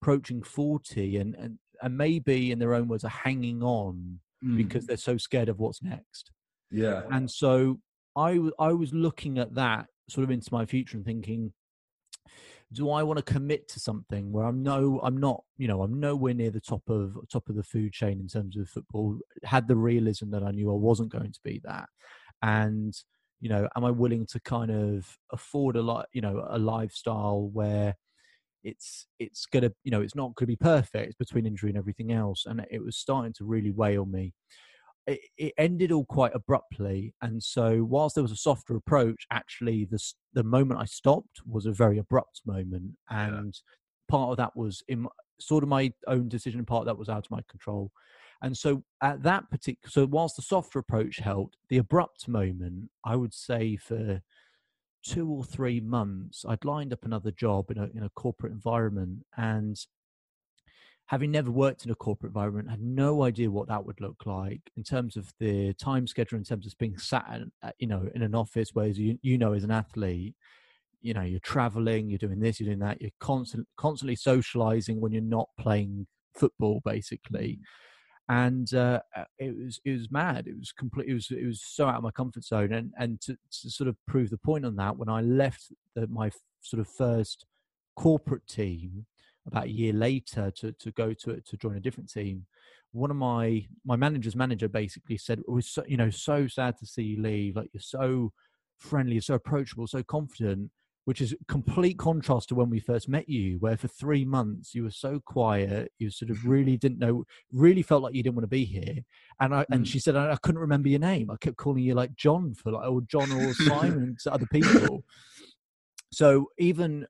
approaching 40 and and, and maybe in their own words are hanging on mm. because they're so scared of what's next yeah and so I I was looking at that sort of into my future and thinking do I want to commit to something where I'm no, I'm not, you know, I'm nowhere near the top of top of the food chain in terms of football. Had the realism that I knew I wasn't going to be that, and you know, am I willing to kind of afford a lot, you know, a lifestyle where it's it's gonna, you know, it's not gonna be perfect between injury and everything else, and it was starting to really weigh on me it, it, ended all quite abruptly. And so, whilst there was a softer approach, actually, the the moment I stopped was a very abrupt moment, and yeah. part of that was in sort of my own decision, and part of that was out of my control. And so, at that particular, so whilst the softer approach helped, the abrupt moment, I would say for two or three months, I'd lined up another job in a in a corporate environment, and having never worked in a corporate environment, had no idea what that would look like in terms of the time schedule, in terms of being sat, at, you know, in an office. Whereas you, you know, as an athlete, you know, you're traveling, you're doing this, you're doing that, you're constant, constantly socializing when you're not playing football, basically. And uh, uh, it was it was mad. It was complete. It was it was so out of my comfort zone. And and to, to sort of prove the point on that, when I left the, my sort of first corporate team, about a year later to to go to to join a different team. One of my my manager's manager basically said it was so, you know so sad to see you leave. Like you're so friendly you're so approachable so confident which is complete contrast to when we first met you where for three months you were so quiet you sort of really didn't know really felt like you didn't want to be here. And i mm. and she said I, I, couldn't remember your name. I kept calling you like john for like or john or simon to other people. So even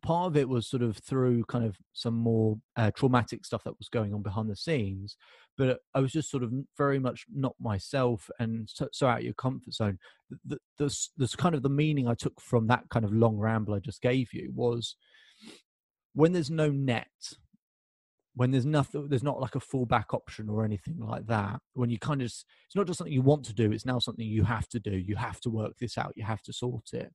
part of it was sort of through kind of some more uh, traumatic stuff that was going on behind the scenes but i was just sort of very much not myself and so, so out your comfort zone. The, the, the, kind of the meaning i took from that kind of long ramble i just gave you was when there's no net when there's nothing there's not like a fallback option or anything like that when you kind of it's not just something you want to do it's now something you have to do you have to work this out you have to sort it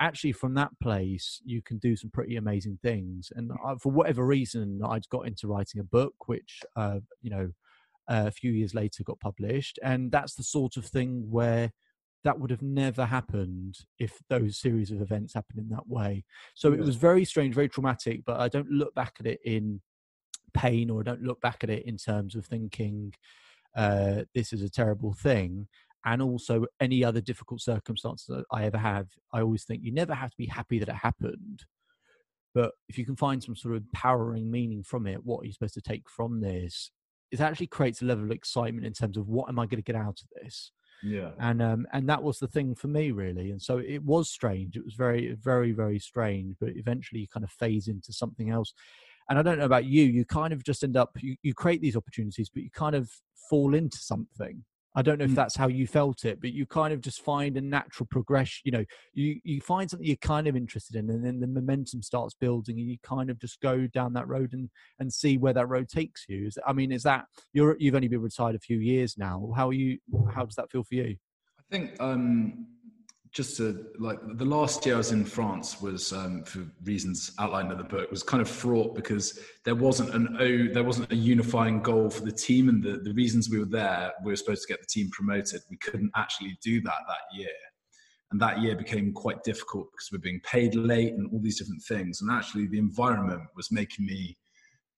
actually from that place you can do some pretty amazing things and I, for whatever reason i'd got into writing a book which uh, you know a few years later got published and that's the sort of thing where that would have never happened if those series of events happened in that way. So it was very strange very traumatic but i don't look back at it in pain or I don't look back at it in terms of thinking uh, this is a terrible thing. And also, any other difficult circumstances that I ever have, I always think you never have to be happy that it happened. But if you can find some sort of empowering meaning from it, what are you supposed to take from this? It actually creates a level of excitement in terms of what am I going to get out of this? Yeah. And um and that was the thing for me really. And so it was strange. It was very, very, very strange. But eventually you kind of phase into something else and I don't know about you, you kind of just end up, you, you create these opportunities, but you kind of fall into something. I don't know if mm. that's how you felt it, but you kind of just find a natural progression. You know, you, you find something you're kind of interested in, and then the momentum starts building, and you kind of just go down that road and and see where that road takes you. Is, I mean, is that you're you've only been retired a few years now? How are you? How does that feel for you? I think um, just to like the last year I was in France was um, for reasons outlined in the book was kind of fraught because there wasn't an oh there wasn't a unifying goal for the team and the, the reasons we were there we were supposed to get the team promoted. We couldn't actually do that that year. And that year became quite difficult because we we're being paid late and all these different things. And actually the environment was making me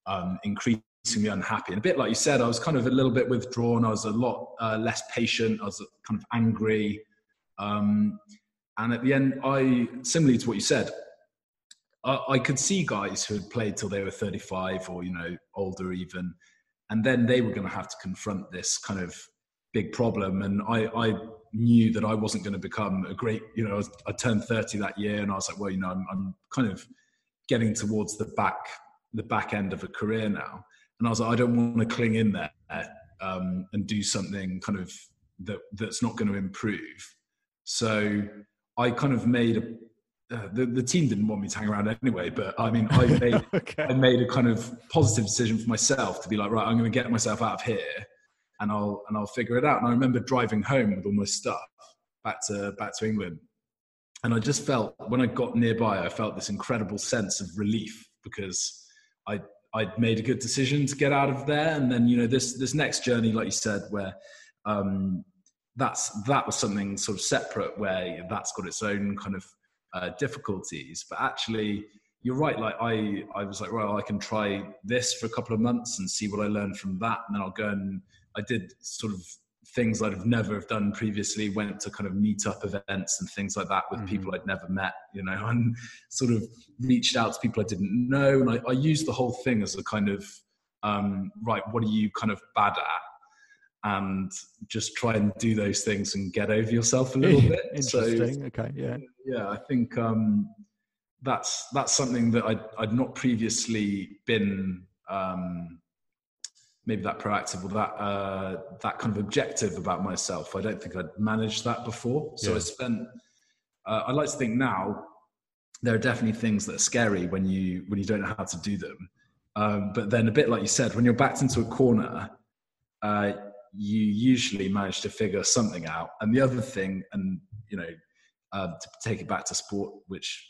um, increasingly unhappy. And a bit like you said I was kind of a little bit withdrawn. I was a lot uh, less patient. I was kind of angry um, and at the end, I, similarly to what you said, I, I could see guys who had played till they were 35 or, you know, older even, and then they were going to have to confront this kind of big problem. And I, I knew that I wasn't going to become a great, you know, I, turned 30 that year and I was like, well, you know, I'm, I'm kind of getting towards the back, the back end of a career now. And I was like, I don't want to cling in there um, and do something kind of that that's not going to improve. So I kind of made a uh, the, the team didn't want me to hang around anyway, but I mean, I made, okay. I made a kind of positive decision for myself to be like, right, I'm going to get myself out of here and I'll, and I'll figure it out. And I remember driving home with all my stuff back to, back to England. And I just felt when I got nearby, I felt this incredible sense of relief because I, I'd made a good decision to get out of there. And then, you know, this, this next journey, like you said, where, um, that's, that was something sort of separate where that's got its own kind of uh, difficulties. But actually, you're right. Like I, I was like, well, I can try this for a couple of months and see what I learned from that, and then I'll go and I did sort of things I'd have never have done previously. Went to kind of meet up events and things like that with mm-hmm. people I'd never met, you know, and sort of reached out to people I didn't know, and I, I used the whole thing as a kind of um, right. What are you kind of bad at? And just try and do those things and get over yourself a little bit. Interesting. So, okay. Yeah. Yeah. I think um, that's that's something that I'd, I'd not previously been um, maybe that proactive or that uh, that kind of objective about myself. I don't think I'd managed that before. So yeah. I spent. Uh, I like to think now there are definitely things that are scary when you when you don't know how to do them. Um, but then a bit like you said, when you're backed into a corner, uh, you usually manage to figure something out. And the other thing, and you know, uh, to take it back to sport, which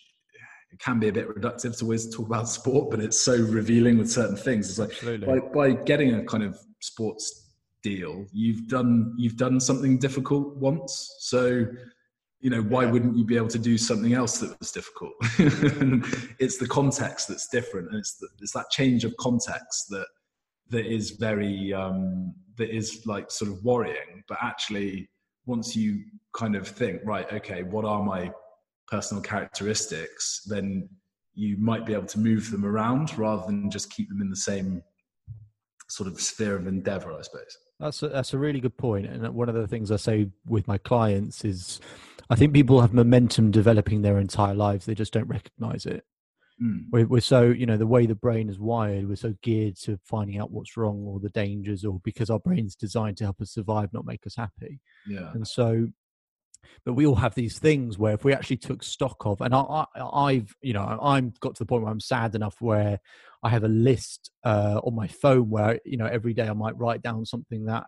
it can be a bit reductive to always talk about sport, but it's so revealing with certain things. It's like by, by getting a kind of sports deal, you've done you've done something difficult once. So you know why yeah. wouldn't you be able to do something else that was difficult it's the context that's different and it's the, it's that change of context that that is very um that is like sort of worrying but actually once you kind of think right okay what are my personal characteristics? then you might be able to move them around rather than just keep them in the same sort of sphere of endeavor i suppose. That's a, that's a really good point and one of the things i say with my clients is i think people have momentum developing their entire lives they just don't recognize it Mm. We're, we're, so you know the way the brain is wired we're so geared to finding out what's wrong or the dangers or because our brain's designed to help us survive not make us happy yeah and so but we all have these things where if we actually took stock of and I, I have you know i'm got to the point where i'm sad enough where i have a list uh, on my phone where you know every day i might write down something that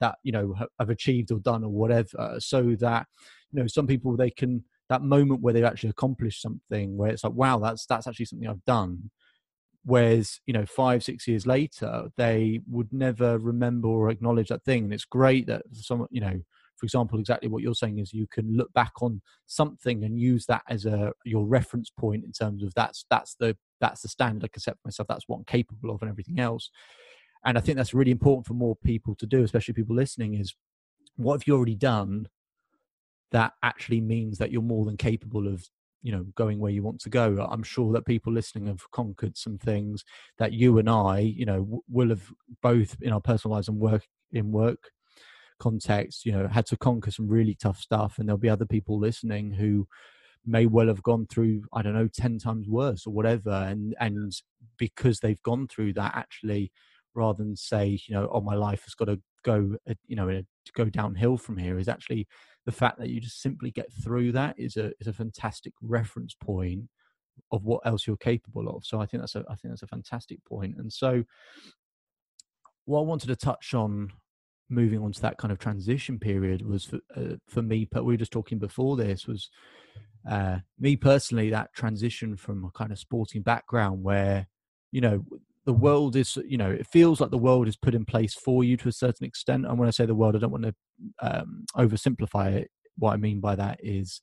that you know i've achieved or done or whatever so that you know some people they can that moment where they've actually accomplished something where it's like wow that's that's actually something i've done. Whereas you know five six years later they would never remember or acknowledge that thing. And it's great that some you know for example exactly what you're saying is you can look back on something and use that as a your reference point in terms of that's that's the that's the standard. I can set for myself that's what i'm capable of and everything else. And i think that's really important for more people to do especially people listening is what have you already done that actually means that you're more than capable of you know going where you want to go. I'm sure that people listening have conquered some things that you and i you know w- will have both in our personal lives and work in work context you know had to conquer some really tough stuff and there'll be other people listening who may well have gone through i don't know 10 times worse or whatever and and because they've gone through that actually rather than say you know oh my life has got to go uh, you know go downhill from here is actually the fact that you just simply get through that is a is a fantastic reference point of what else you're capable of. So I think that's a I think that's a fantastic point. And so what I wanted to touch on moving on to that kind of transition period was for, uh, for me but we were just talking before this was uh, me personally that transition from a kind of sporting background where you know the world is you know it feels like the world is put in place for you to a certain extent and when i say the world i don't want to um, oversimplify it. What i mean by that is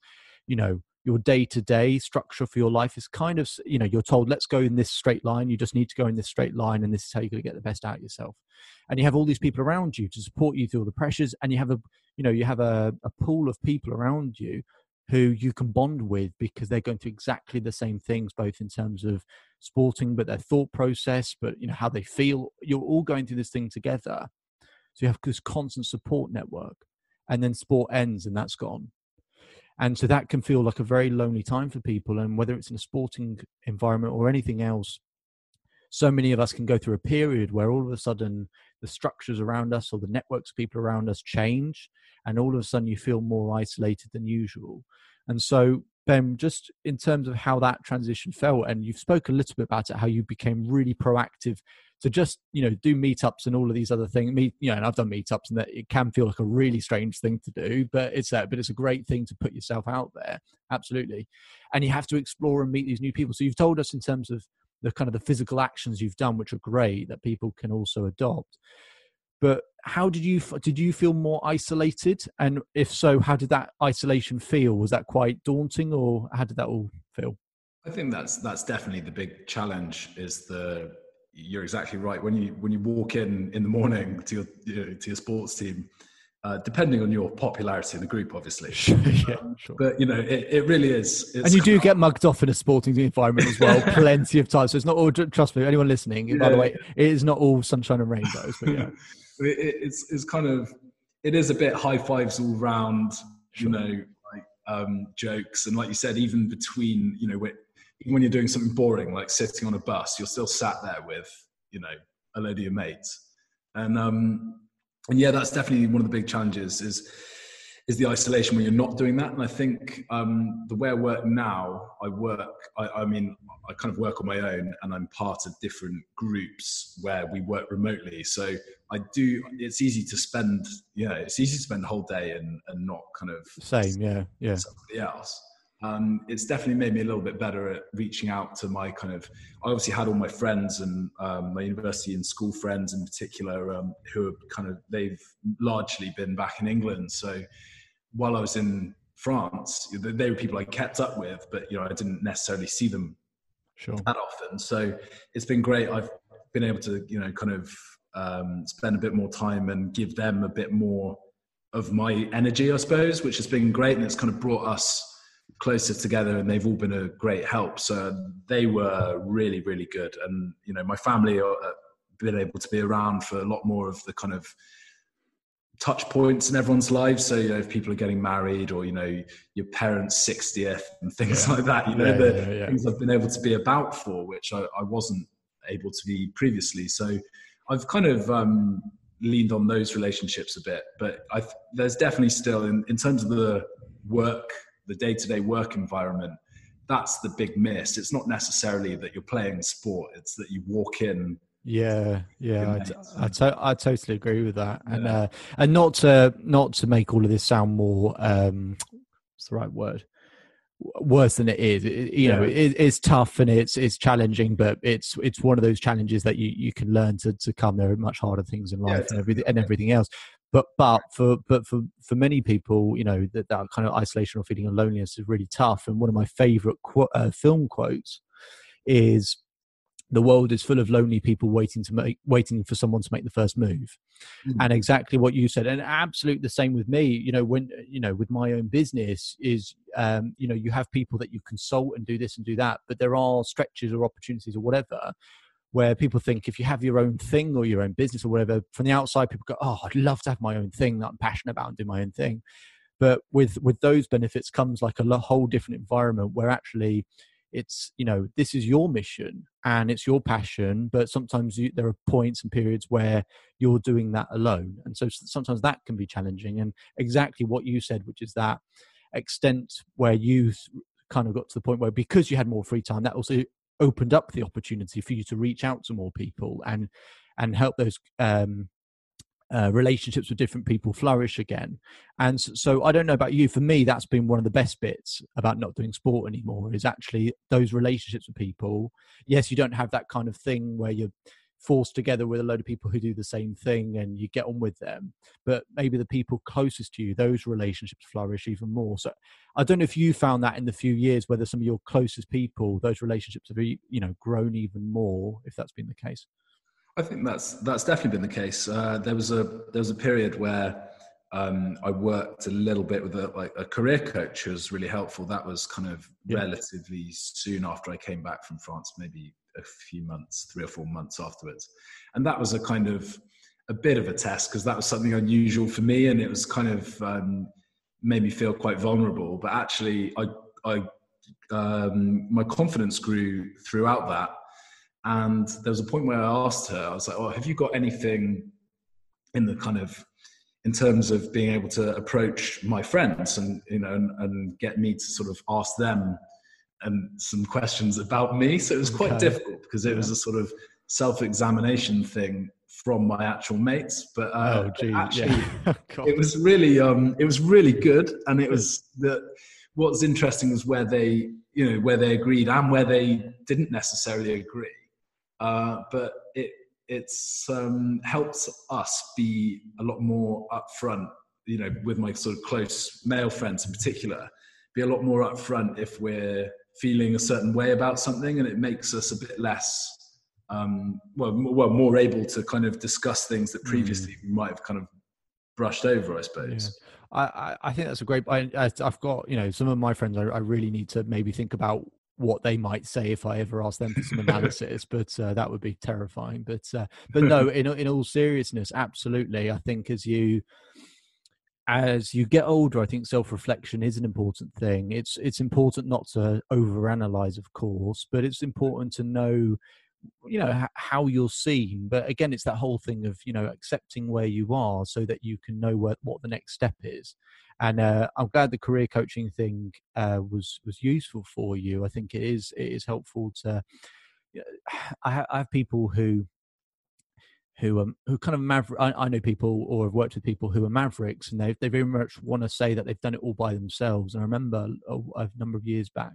you know your day to day structure for your life is kind of you know you're told let's go in this straight line. You just need to go in this straight line and this is how you're going to get the best out of yourself. And you have all these people around you to support you through all the pressures and you have a you know you have a, a pool of people around you who you can bond with because they're going through exactly the same things both in terms of sporting but their thought process but you know how they feel. You're all going through this thing together. So you have this constant support network and then sport ends and that's gone. And so that can feel like a very lonely time for people and whether it's in a sporting environment or anything else so many of us can go through a period where all of a sudden the structures around us or the networks of people around us change and all of a sudden you feel more isolated than usual and so Ben, just in terms of how that transition felt, and you've spoken a little bit about it, how you became really proactive to just you know do meetups and all of these other things. Meet, you know, and I've done meetups, and that it can feel like a really strange thing to do, but it's a but it's a great thing to put yourself out there, absolutely. And you have to explore and meet these new people. So you've told us in terms of the kind of the physical actions you've done, which are great that people can also adopt. But how did you did you feel more isolated? And if so, how did that isolation feel? Was that quite daunting, or how did that all feel? I think that's that's definitely the big challenge. Is the you're exactly right when you when you walk in in the morning to your you know, to your sports team uh, depending on your popularity in the group, obviously. yeah, sure. But you know, it, it really is. and you do get mugged off in a sporting environment as well, plenty of times. So it's not all. Trust me, anyone listening. Yeah. By the way, it is not all sunshine and rainbows. But yeah, it, it's it's kind of it is a bit high fives all round. Sure. You know, like um, jokes and like you said, even between you know, when, even when you're doing something boring like sitting on a bus, you're still sat there with you know a load of your mates, and um, and yeah, that's definitely one of the big challenges is is the isolation when you're not doing that. And I think um, the way I work now, I work. I, I, mean, I kind of work on my own, and I'm part of different groups where we work remotely. So I do. It's easy to spend. Yeah, it's easy to spend the whole day and and not kind of same. Yeah, yeah. Somebody else um, it's definitely made me a little bit better at reaching out to my kind of. I obviously had all my friends and um, my university and school friends in particular, um, who are kind of they've largely been back in England. So while I was in France, they were people I kept up with, but you know I didn't necessarily see them sure. that often. So it's been great. I've been able to you know kind of um, spend a bit more time and give them a bit more of my energy, I suppose, which has been great, and it's kind of brought us closer together and they've all been a great help. So they were really really good. And you know my family have uh, been able to be around for a lot more of the kind of touch points in everyone's lives. So you know if people are getting married or you know your parents 60th and things yeah. like that you know yeah, the yeah, things i've been able to be about for which I, I, wasn't able to be previously. So i've kind of um, leaned on those relationships a bit. But i there's definitely still in, in terms of the work the day-to-day work environment that's the big miss. It's not necessarily that you're playing sport it's that you walk in yeah yeah I, I, to, I totally agree with that. Yeah. and uh, and not to not to make all of this sound more um what's the right word? Worse than it is. It, you yeah. know it, it's tough and it's it's challenging but it's it's one of those challenges that you you can learn to to come. There are much harder things in life yeah, and everything and everything else but but for but for for many people you know that, that kind of isolation or feeling of loneliness is really tough. And one of my favorite qu- uh, film quotes is the world is full of lonely people waiting to make waiting for someone to make the first move. Mm-hmm. and exactly what you said and absolutely the same with me. You know when you know with my own business is um you know you have people that you consult and do this and do that but there are stretches or opportunities or whatever where people think if you have your own thing or your own business or whatever, from the outside, people go, "Oh, I'd love to have my own thing that I'm passionate about and do my own thing." But with with those benefits comes like a whole different environment where actually it's you know this is your mission and it's your passion but sometimes you, there are points and periods where you're doing that alone and so sometimes that can be challenging and exactly what you said which is that extent where you kind of got to the point where because you had more free time that also opened up the opportunity for you to reach out to more people and and help those um, uh, relationships with different people flourish again. And so, so, I don't know about you. For me, that's been one of the best bits about not doing sport anymore. Is actually those relationships with people. Yes, you don't have that kind of thing where you're forced together with a load of people who do the same thing and you get on with them but maybe the people closest to you those relationships flourish even more so i don't know if you found that in the few years whether some of your closest people those relationships have you know grown even more if that's been the case i think that's that's definitely been the case uh, there was a there was a period where um, I worked a little bit with a, like a career coach who was really helpful. That was kind of yeah. relatively soon after I came back from France, maybe a few months, three or four months afterwards. And that was a kind of a bit of a test because that was something unusual for me and it was kind of um, made me feel quite vulnerable. But actually, I, I um, my confidence grew throughout that. And there was a point where I asked her, I was like, "Oh, have you got anything in the kind of in terms of being able to approach my friends and you know and, and get me to sort of ask them and some questions about me. So it was quite okay. difficult because it was a sort of self-examination thing from my actual mates. But uh, oh, actually, yeah. it was really um, it was really good, and it was the what's interesting was where they you know where they agreed and where they didn't necessarily agree. Uh, but it it's um, helped us be a lot more upfront. You know, with my sort of close male friends in particular, be a lot more upfront if we're feeling a certain way about something, and it makes us a bit less um, well, well, more able to kind of discuss things that previously mm. we might have kind of brushed over, I suppose. Yeah. I, I think that's a great. I, I've got you know some of my friends. I, I really need to maybe think about what they might say if I ever ask them for some analysis, but uh, that would be terrifying. But uh, but no, in in all seriousness, absolutely. I think as you as you get older, I think self reflection is an important thing. It's it's important not to overanalyze, of course, but it's important to know you know how you're seen. But again it's that whole thing of you know accepting where you are so that you can know what, what the next step is. And uh, i'm glad the career coaching thing uh, was was useful for you. I think it is it is helpful to I have people who who um who kind of maverick I, I, know people or have worked with people who are mavericks and they they very much want to say that they've done it all by themselves and i remember a, a number of years back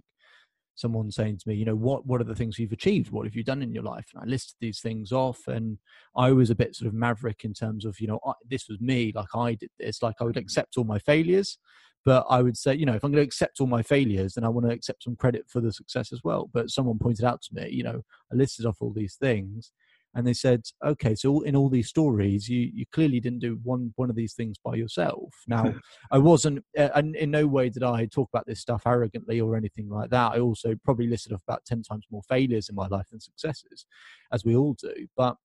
someone saying to me, you know, what what are the things you've achieved? What have you done in your life? And I listed these things off, and I was a bit sort of maverick in terms of, you know, I, this was me, like I did this, like I would accept all my failures, but I would say, you know, if I'm going to accept all my failures, then I want to accept some credit for the success as well. But someone pointed out to me, you know, I listed off all these things, and they said, okay, so in all these stories, you you clearly didn't do one one of these things by yourself. Now, I wasn't, uh, and in no way did I talk about this stuff arrogantly or anything like that. I also probably listed off about ten times more failures in my life than successes, as we all do. But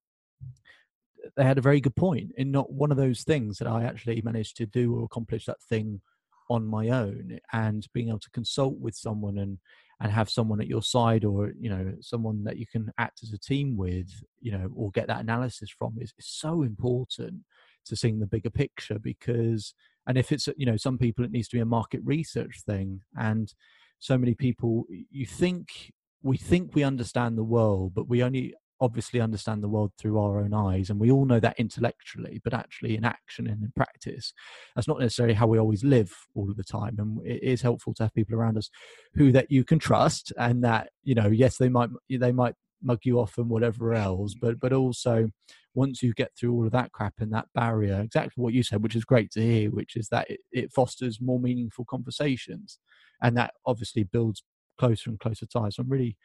they had a very good point in not one of those things that I actually managed to do or accomplish that thing on my own, and being able to consult with someone and and have someone at your side or you know someone that you can act as a team with you know or get that analysis from is, is so important to seeing the bigger picture because and if it's you know some people it needs to be a market research thing and so many people you think we think we understand the world but we only obviously understand the world through our own eyes and we all know that intellectually but actually in action and in practice. That's not necessarily how we always live all of the time and it is helpful to have people around us who that you can trust and that you know yes they might they might mug you off and whatever else but but also once you get through all of that crap and that barrier exactly what you said which is great to hear which is that it, it fosters more meaningful conversations and that obviously builds closer and closer ties. So i'm really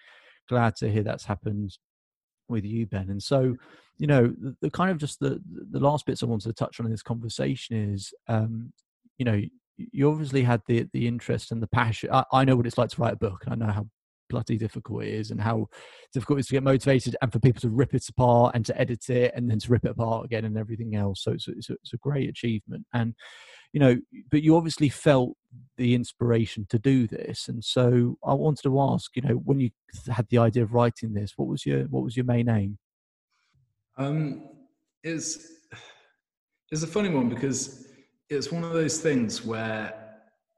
glad to hear that's happened with you, Ben. And so, you know, the, the, kind of just the the last bits I wanted to touch on in this conversation is, um, you know, you obviously had the the interest and the passion. I, I know what it's like to write a book. And I know how bloody difficult it is and how difficult it is to get motivated and for people to rip it apart and to edit it and then to rip it apart again and everything else. So it's it's a, it's a great achievement. And you know, but you obviously felt the inspiration to do this, and so I wanted to ask, you know, when you had the idea of writing this, what was your what was your main aim? Um, it's it's a funny one because it's one of those things where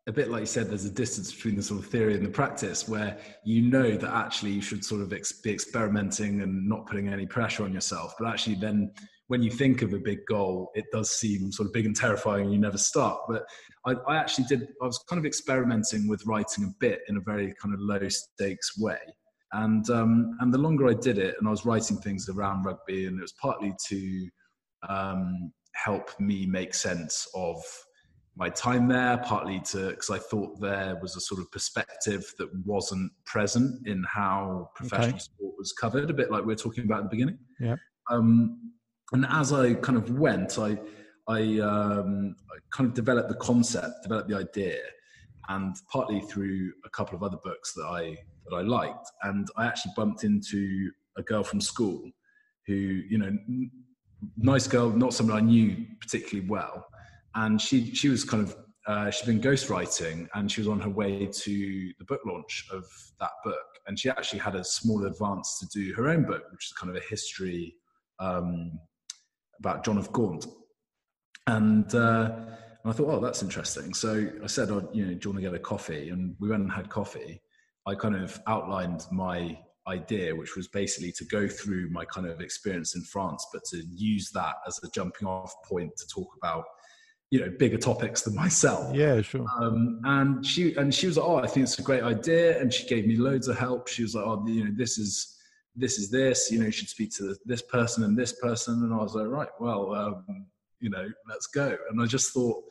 a bit like you said, there's a distance between the sort of theory and the practice where you know that actually you should sort of ex- be experimenting and not putting any pressure on yourself. But actually, then when you think of a big goal, it does seem sort of big and terrifying and you never start. But I, I, actually did, I was kind of experimenting with writing a bit in a very kind of low stakes way. And, um, and the longer I did it, and I was writing things around rugby, and it was partly to um, help me make sense of my time there, partly to because I thought there was a sort of perspective that wasn't present in how professional okay. sport was covered, a bit like we were talking about at the beginning. Yeah. Um, and as I kind of went, I I, um, I kind of developed the concept, developed the idea, and partly through a couple of other books that I that I liked, and I actually bumped into a girl from school who, you know, nice girl, not someone I knew particularly well, and she she was kind of uh, she'd been ghostwriting and she was on her way to the book launch of that book. And she actually had a small advance to do her own book which is kind of a history um, about John of Gaunt. and, uh, and I thought, oh, that's interesting. So I said, oh, you know, do you want to get a coffee? And we went and had coffee. I kind of outlined my idea, which was basically to go through my kind of experience in France, but to use that as a jumping off point to talk about you know bigger topics than myself yeah sure um, and she and she was like oh i think it's a great idea and she gave me loads of help she was like oh you know this is this is this you know you should speak to this person and this person. And i was like right well um, you know let's go. And i just thought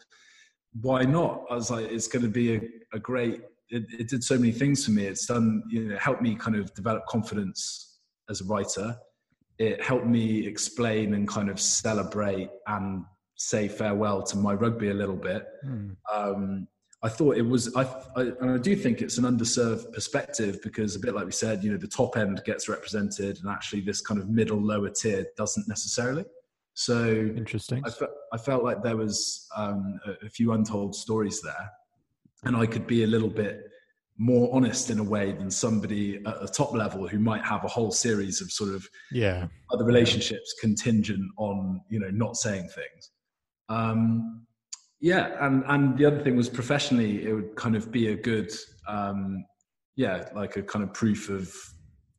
why not? I was like it's going to be a, a great it, it, did so many things for me. It's done you know helped me kind of develop confidence as a writer. It helped me explain and kind of celebrate and say farewell to my rugby a little bit. Mm. Um, I thought it was, I, I, and I do think it's an underserved perspective because a bit like we said, you know, the top end gets represented, and actually this kind of middle lower tier doesn't necessarily. So interesting. I, fe- I felt like there was um, a, a few untold stories there, and I could be a little bit more honest in a way than somebody at the top level who might have a whole series of sort of yeah other relationships contingent on you know not saying things um, yeah, and and the other thing was professionally, it would kind of be a good, um, yeah, like a kind of proof of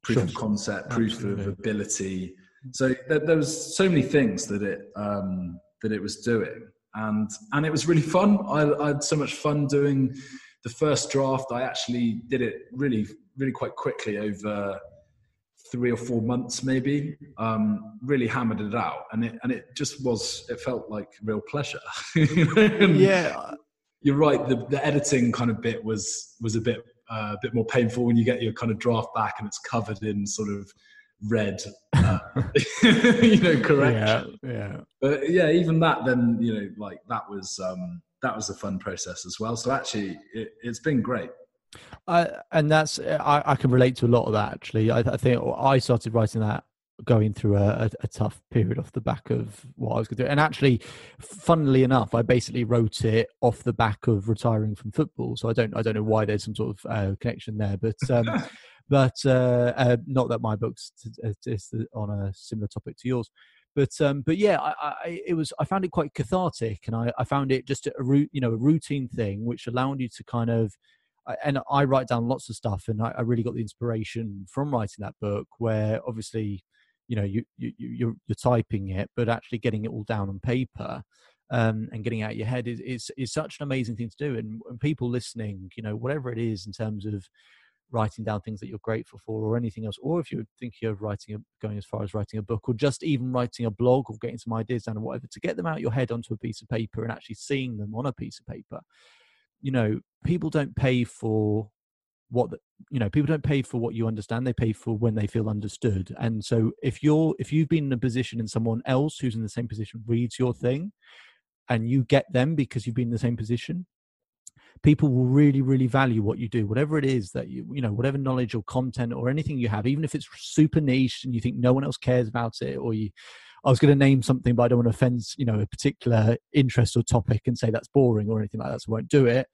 proof sure. of concept, proof Absolutely. of ability. So there, there, was so many things that it um, that it was doing, and and it was really fun. I, I had so much fun doing the first draft. I actually did it really really quite quickly over three or four months maybe um, really hammered it out. And it and it just was it felt like real pleasure. Yeah. you're right the, the editing kind of bit was was a bit uh, a bit more painful when you get your kind of draft back and it's covered in sort of red uh, you know correction yeah, yeah. But yeah even that then you know like that was um that was a fun process as well. So actually it, it's been great uh, and that's I, I, can relate to a lot of that actually. I, I think I started writing that going through a, a, a, tough period off the back of what I was going to do. And actually, funnily enough, I basically wrote it off the back of retiring from football. So I don't I don't know why there's some sort of uh, connection there, but. Um, but uh, uh, not that my book's is on a similar topic to yours but um, but yeah, I, I, it was I found it quite cathartic, and I, I found it just a root you know a routine thing which allowed you to kind of and I write down lots of stuff, and I, I, really got the inspiration from writing that book. Where obviously, you know, you, you you're, you're typing it, but actually getting it all down on paper um, and getting out your head is, is is such an amazing thing to do. And, and people listening, you know, whatever it is in terms of writing down things that you're grateful for or anything else or if you're thinking of writing a, going as far as writing a book or just even writing a blog or getting some ideas down or whatever to get them out your head onto a piece of paper and actually seeing them on a piece of paper you know people don't pay for what you know people don't pay for what you understand they pay for when they feel understood. And so if you're if you've been in a position and someone else who's in the same position reads your thing and you get them because you've been in the same position people will really really value what you do. Whatever it is that you you know whatever knowledge or content or anything you have even if it's super niche and you think no one else cares about it or you I was going to name something, but I don't want to offend, you know, a particular interest or topic and say that's boring or anything like that. So I won't do it.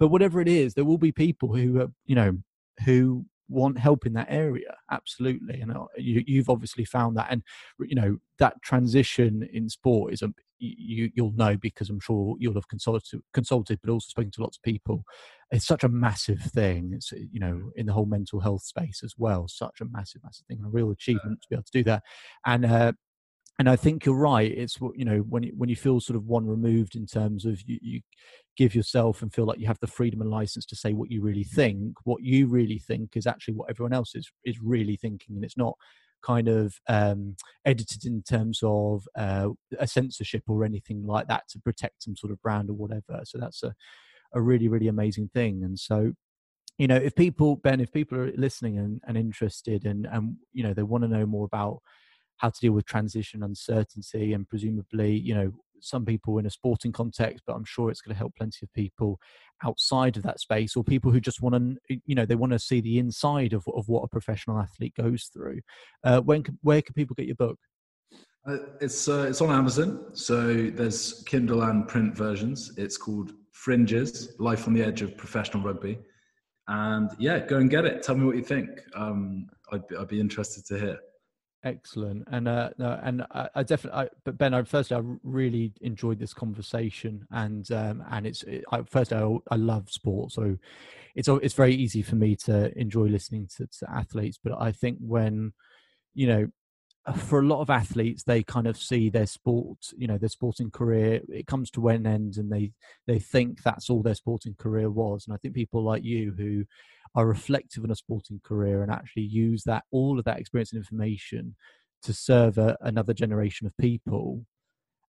But whatever it is, there will be people who, are, you know, who want help in that area. Absolutely. And uh, you, you've obviously found that. And, you know, that transition in sport is a, you, you'll know because I'm sure you'll have consulted, consulted, but also spoken to lots of people. It's such a massive thing. It's you know in the whole mental health space as well. Such a massive, massive thing, a real achievement to be able to do that. And uh, and I think you're right. It's you know when you, when you feel sort of one removed in terms of you, you give yourself and feel like you have the freedom and license to say what you really think. What you really think is actually what everyone else is is really thinking, and it's not kind of um, edited in terms of uh, a censorship or anything like that to protect some sort of brand or whatever. So that's a a really really amazing thing. And so you know if people ben if people are listening and, and interested and and you know they want to know more about how to deal with transition uncertainty and presumably you know some people in a sporting context but i'm sure it's going to help plenty of people outside of that space or people who just want to you know they want to see the inside of, of what a professional athlete goes through. Uh, when where can people get your book? Uh, it's uh, it's on amazon so there's kindle and print versions. It's called fringes life on the edge of professional rugby. And yeah go and get it. Tell me what you think. Um, I'd, be, I'd be interested to hear Excellent, and uh, no, and I, I definitely, but Ben, I first I really enjoyed this conversation, and um, and it's it, I, first I, I love sport, so it's it's very easy for me to enjoy listening to, to athletes. But I think when you know for a lot of athletes they kind of see their sport you know their sporting career it comes to an end and they they think that's all their sporting career was and i think people like you who are reflective in a sporting career and actually use that all of that experience and information to serve a, another generation of people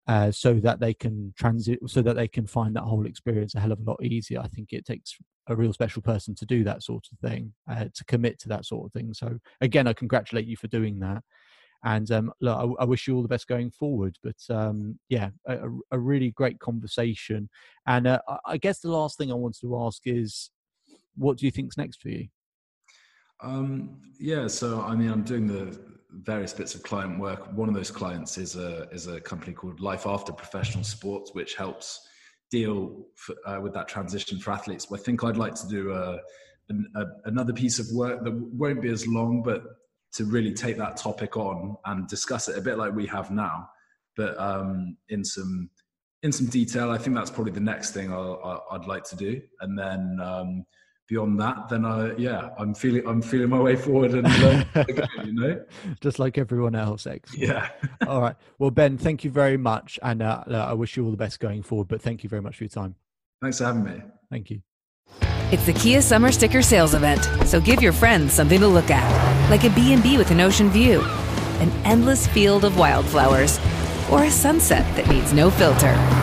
uh, so that they can transit so that they can find that whole experience a hell of a lot easier i think it takes a real special person to do that sort of thing uh, to commit to that sort of thing so again i congratulate you for doing that and um, look, I, I, wish you all the best going forward. But um, yeah, a, a, really great conversation. And uh, I guess the last thing I wanted to ask is, what do you think's next for you? Um, yeah, so I mean, I'm doing the various bits of client work. One of those clients is a is a company called Life After Professional Sports, which helps deal for, uh, with that transition for athletes. I think I'd like to do a, a, another piece of work that won't be as long, but to really take that topic on and discuss it a bit like we have now, but um, in some in some detail. I think that's probably the next thing i would like to do, and then um, beyond that, then I yeah, I'm feeling I'm feeling my way forward and again, you know, just like everyone else. Excellent. Yeah. all right. Well, Ben, thank you very much, and uh, I wish you all the best going forward. But thank you very much for your time. Thanks for having me. Thank you. It's the Kia Summer Sticker Sales Event, so give your friends something to look at, like a B&B with an ocean view, an endless field of wildflowers, or a sunset that needs no filter.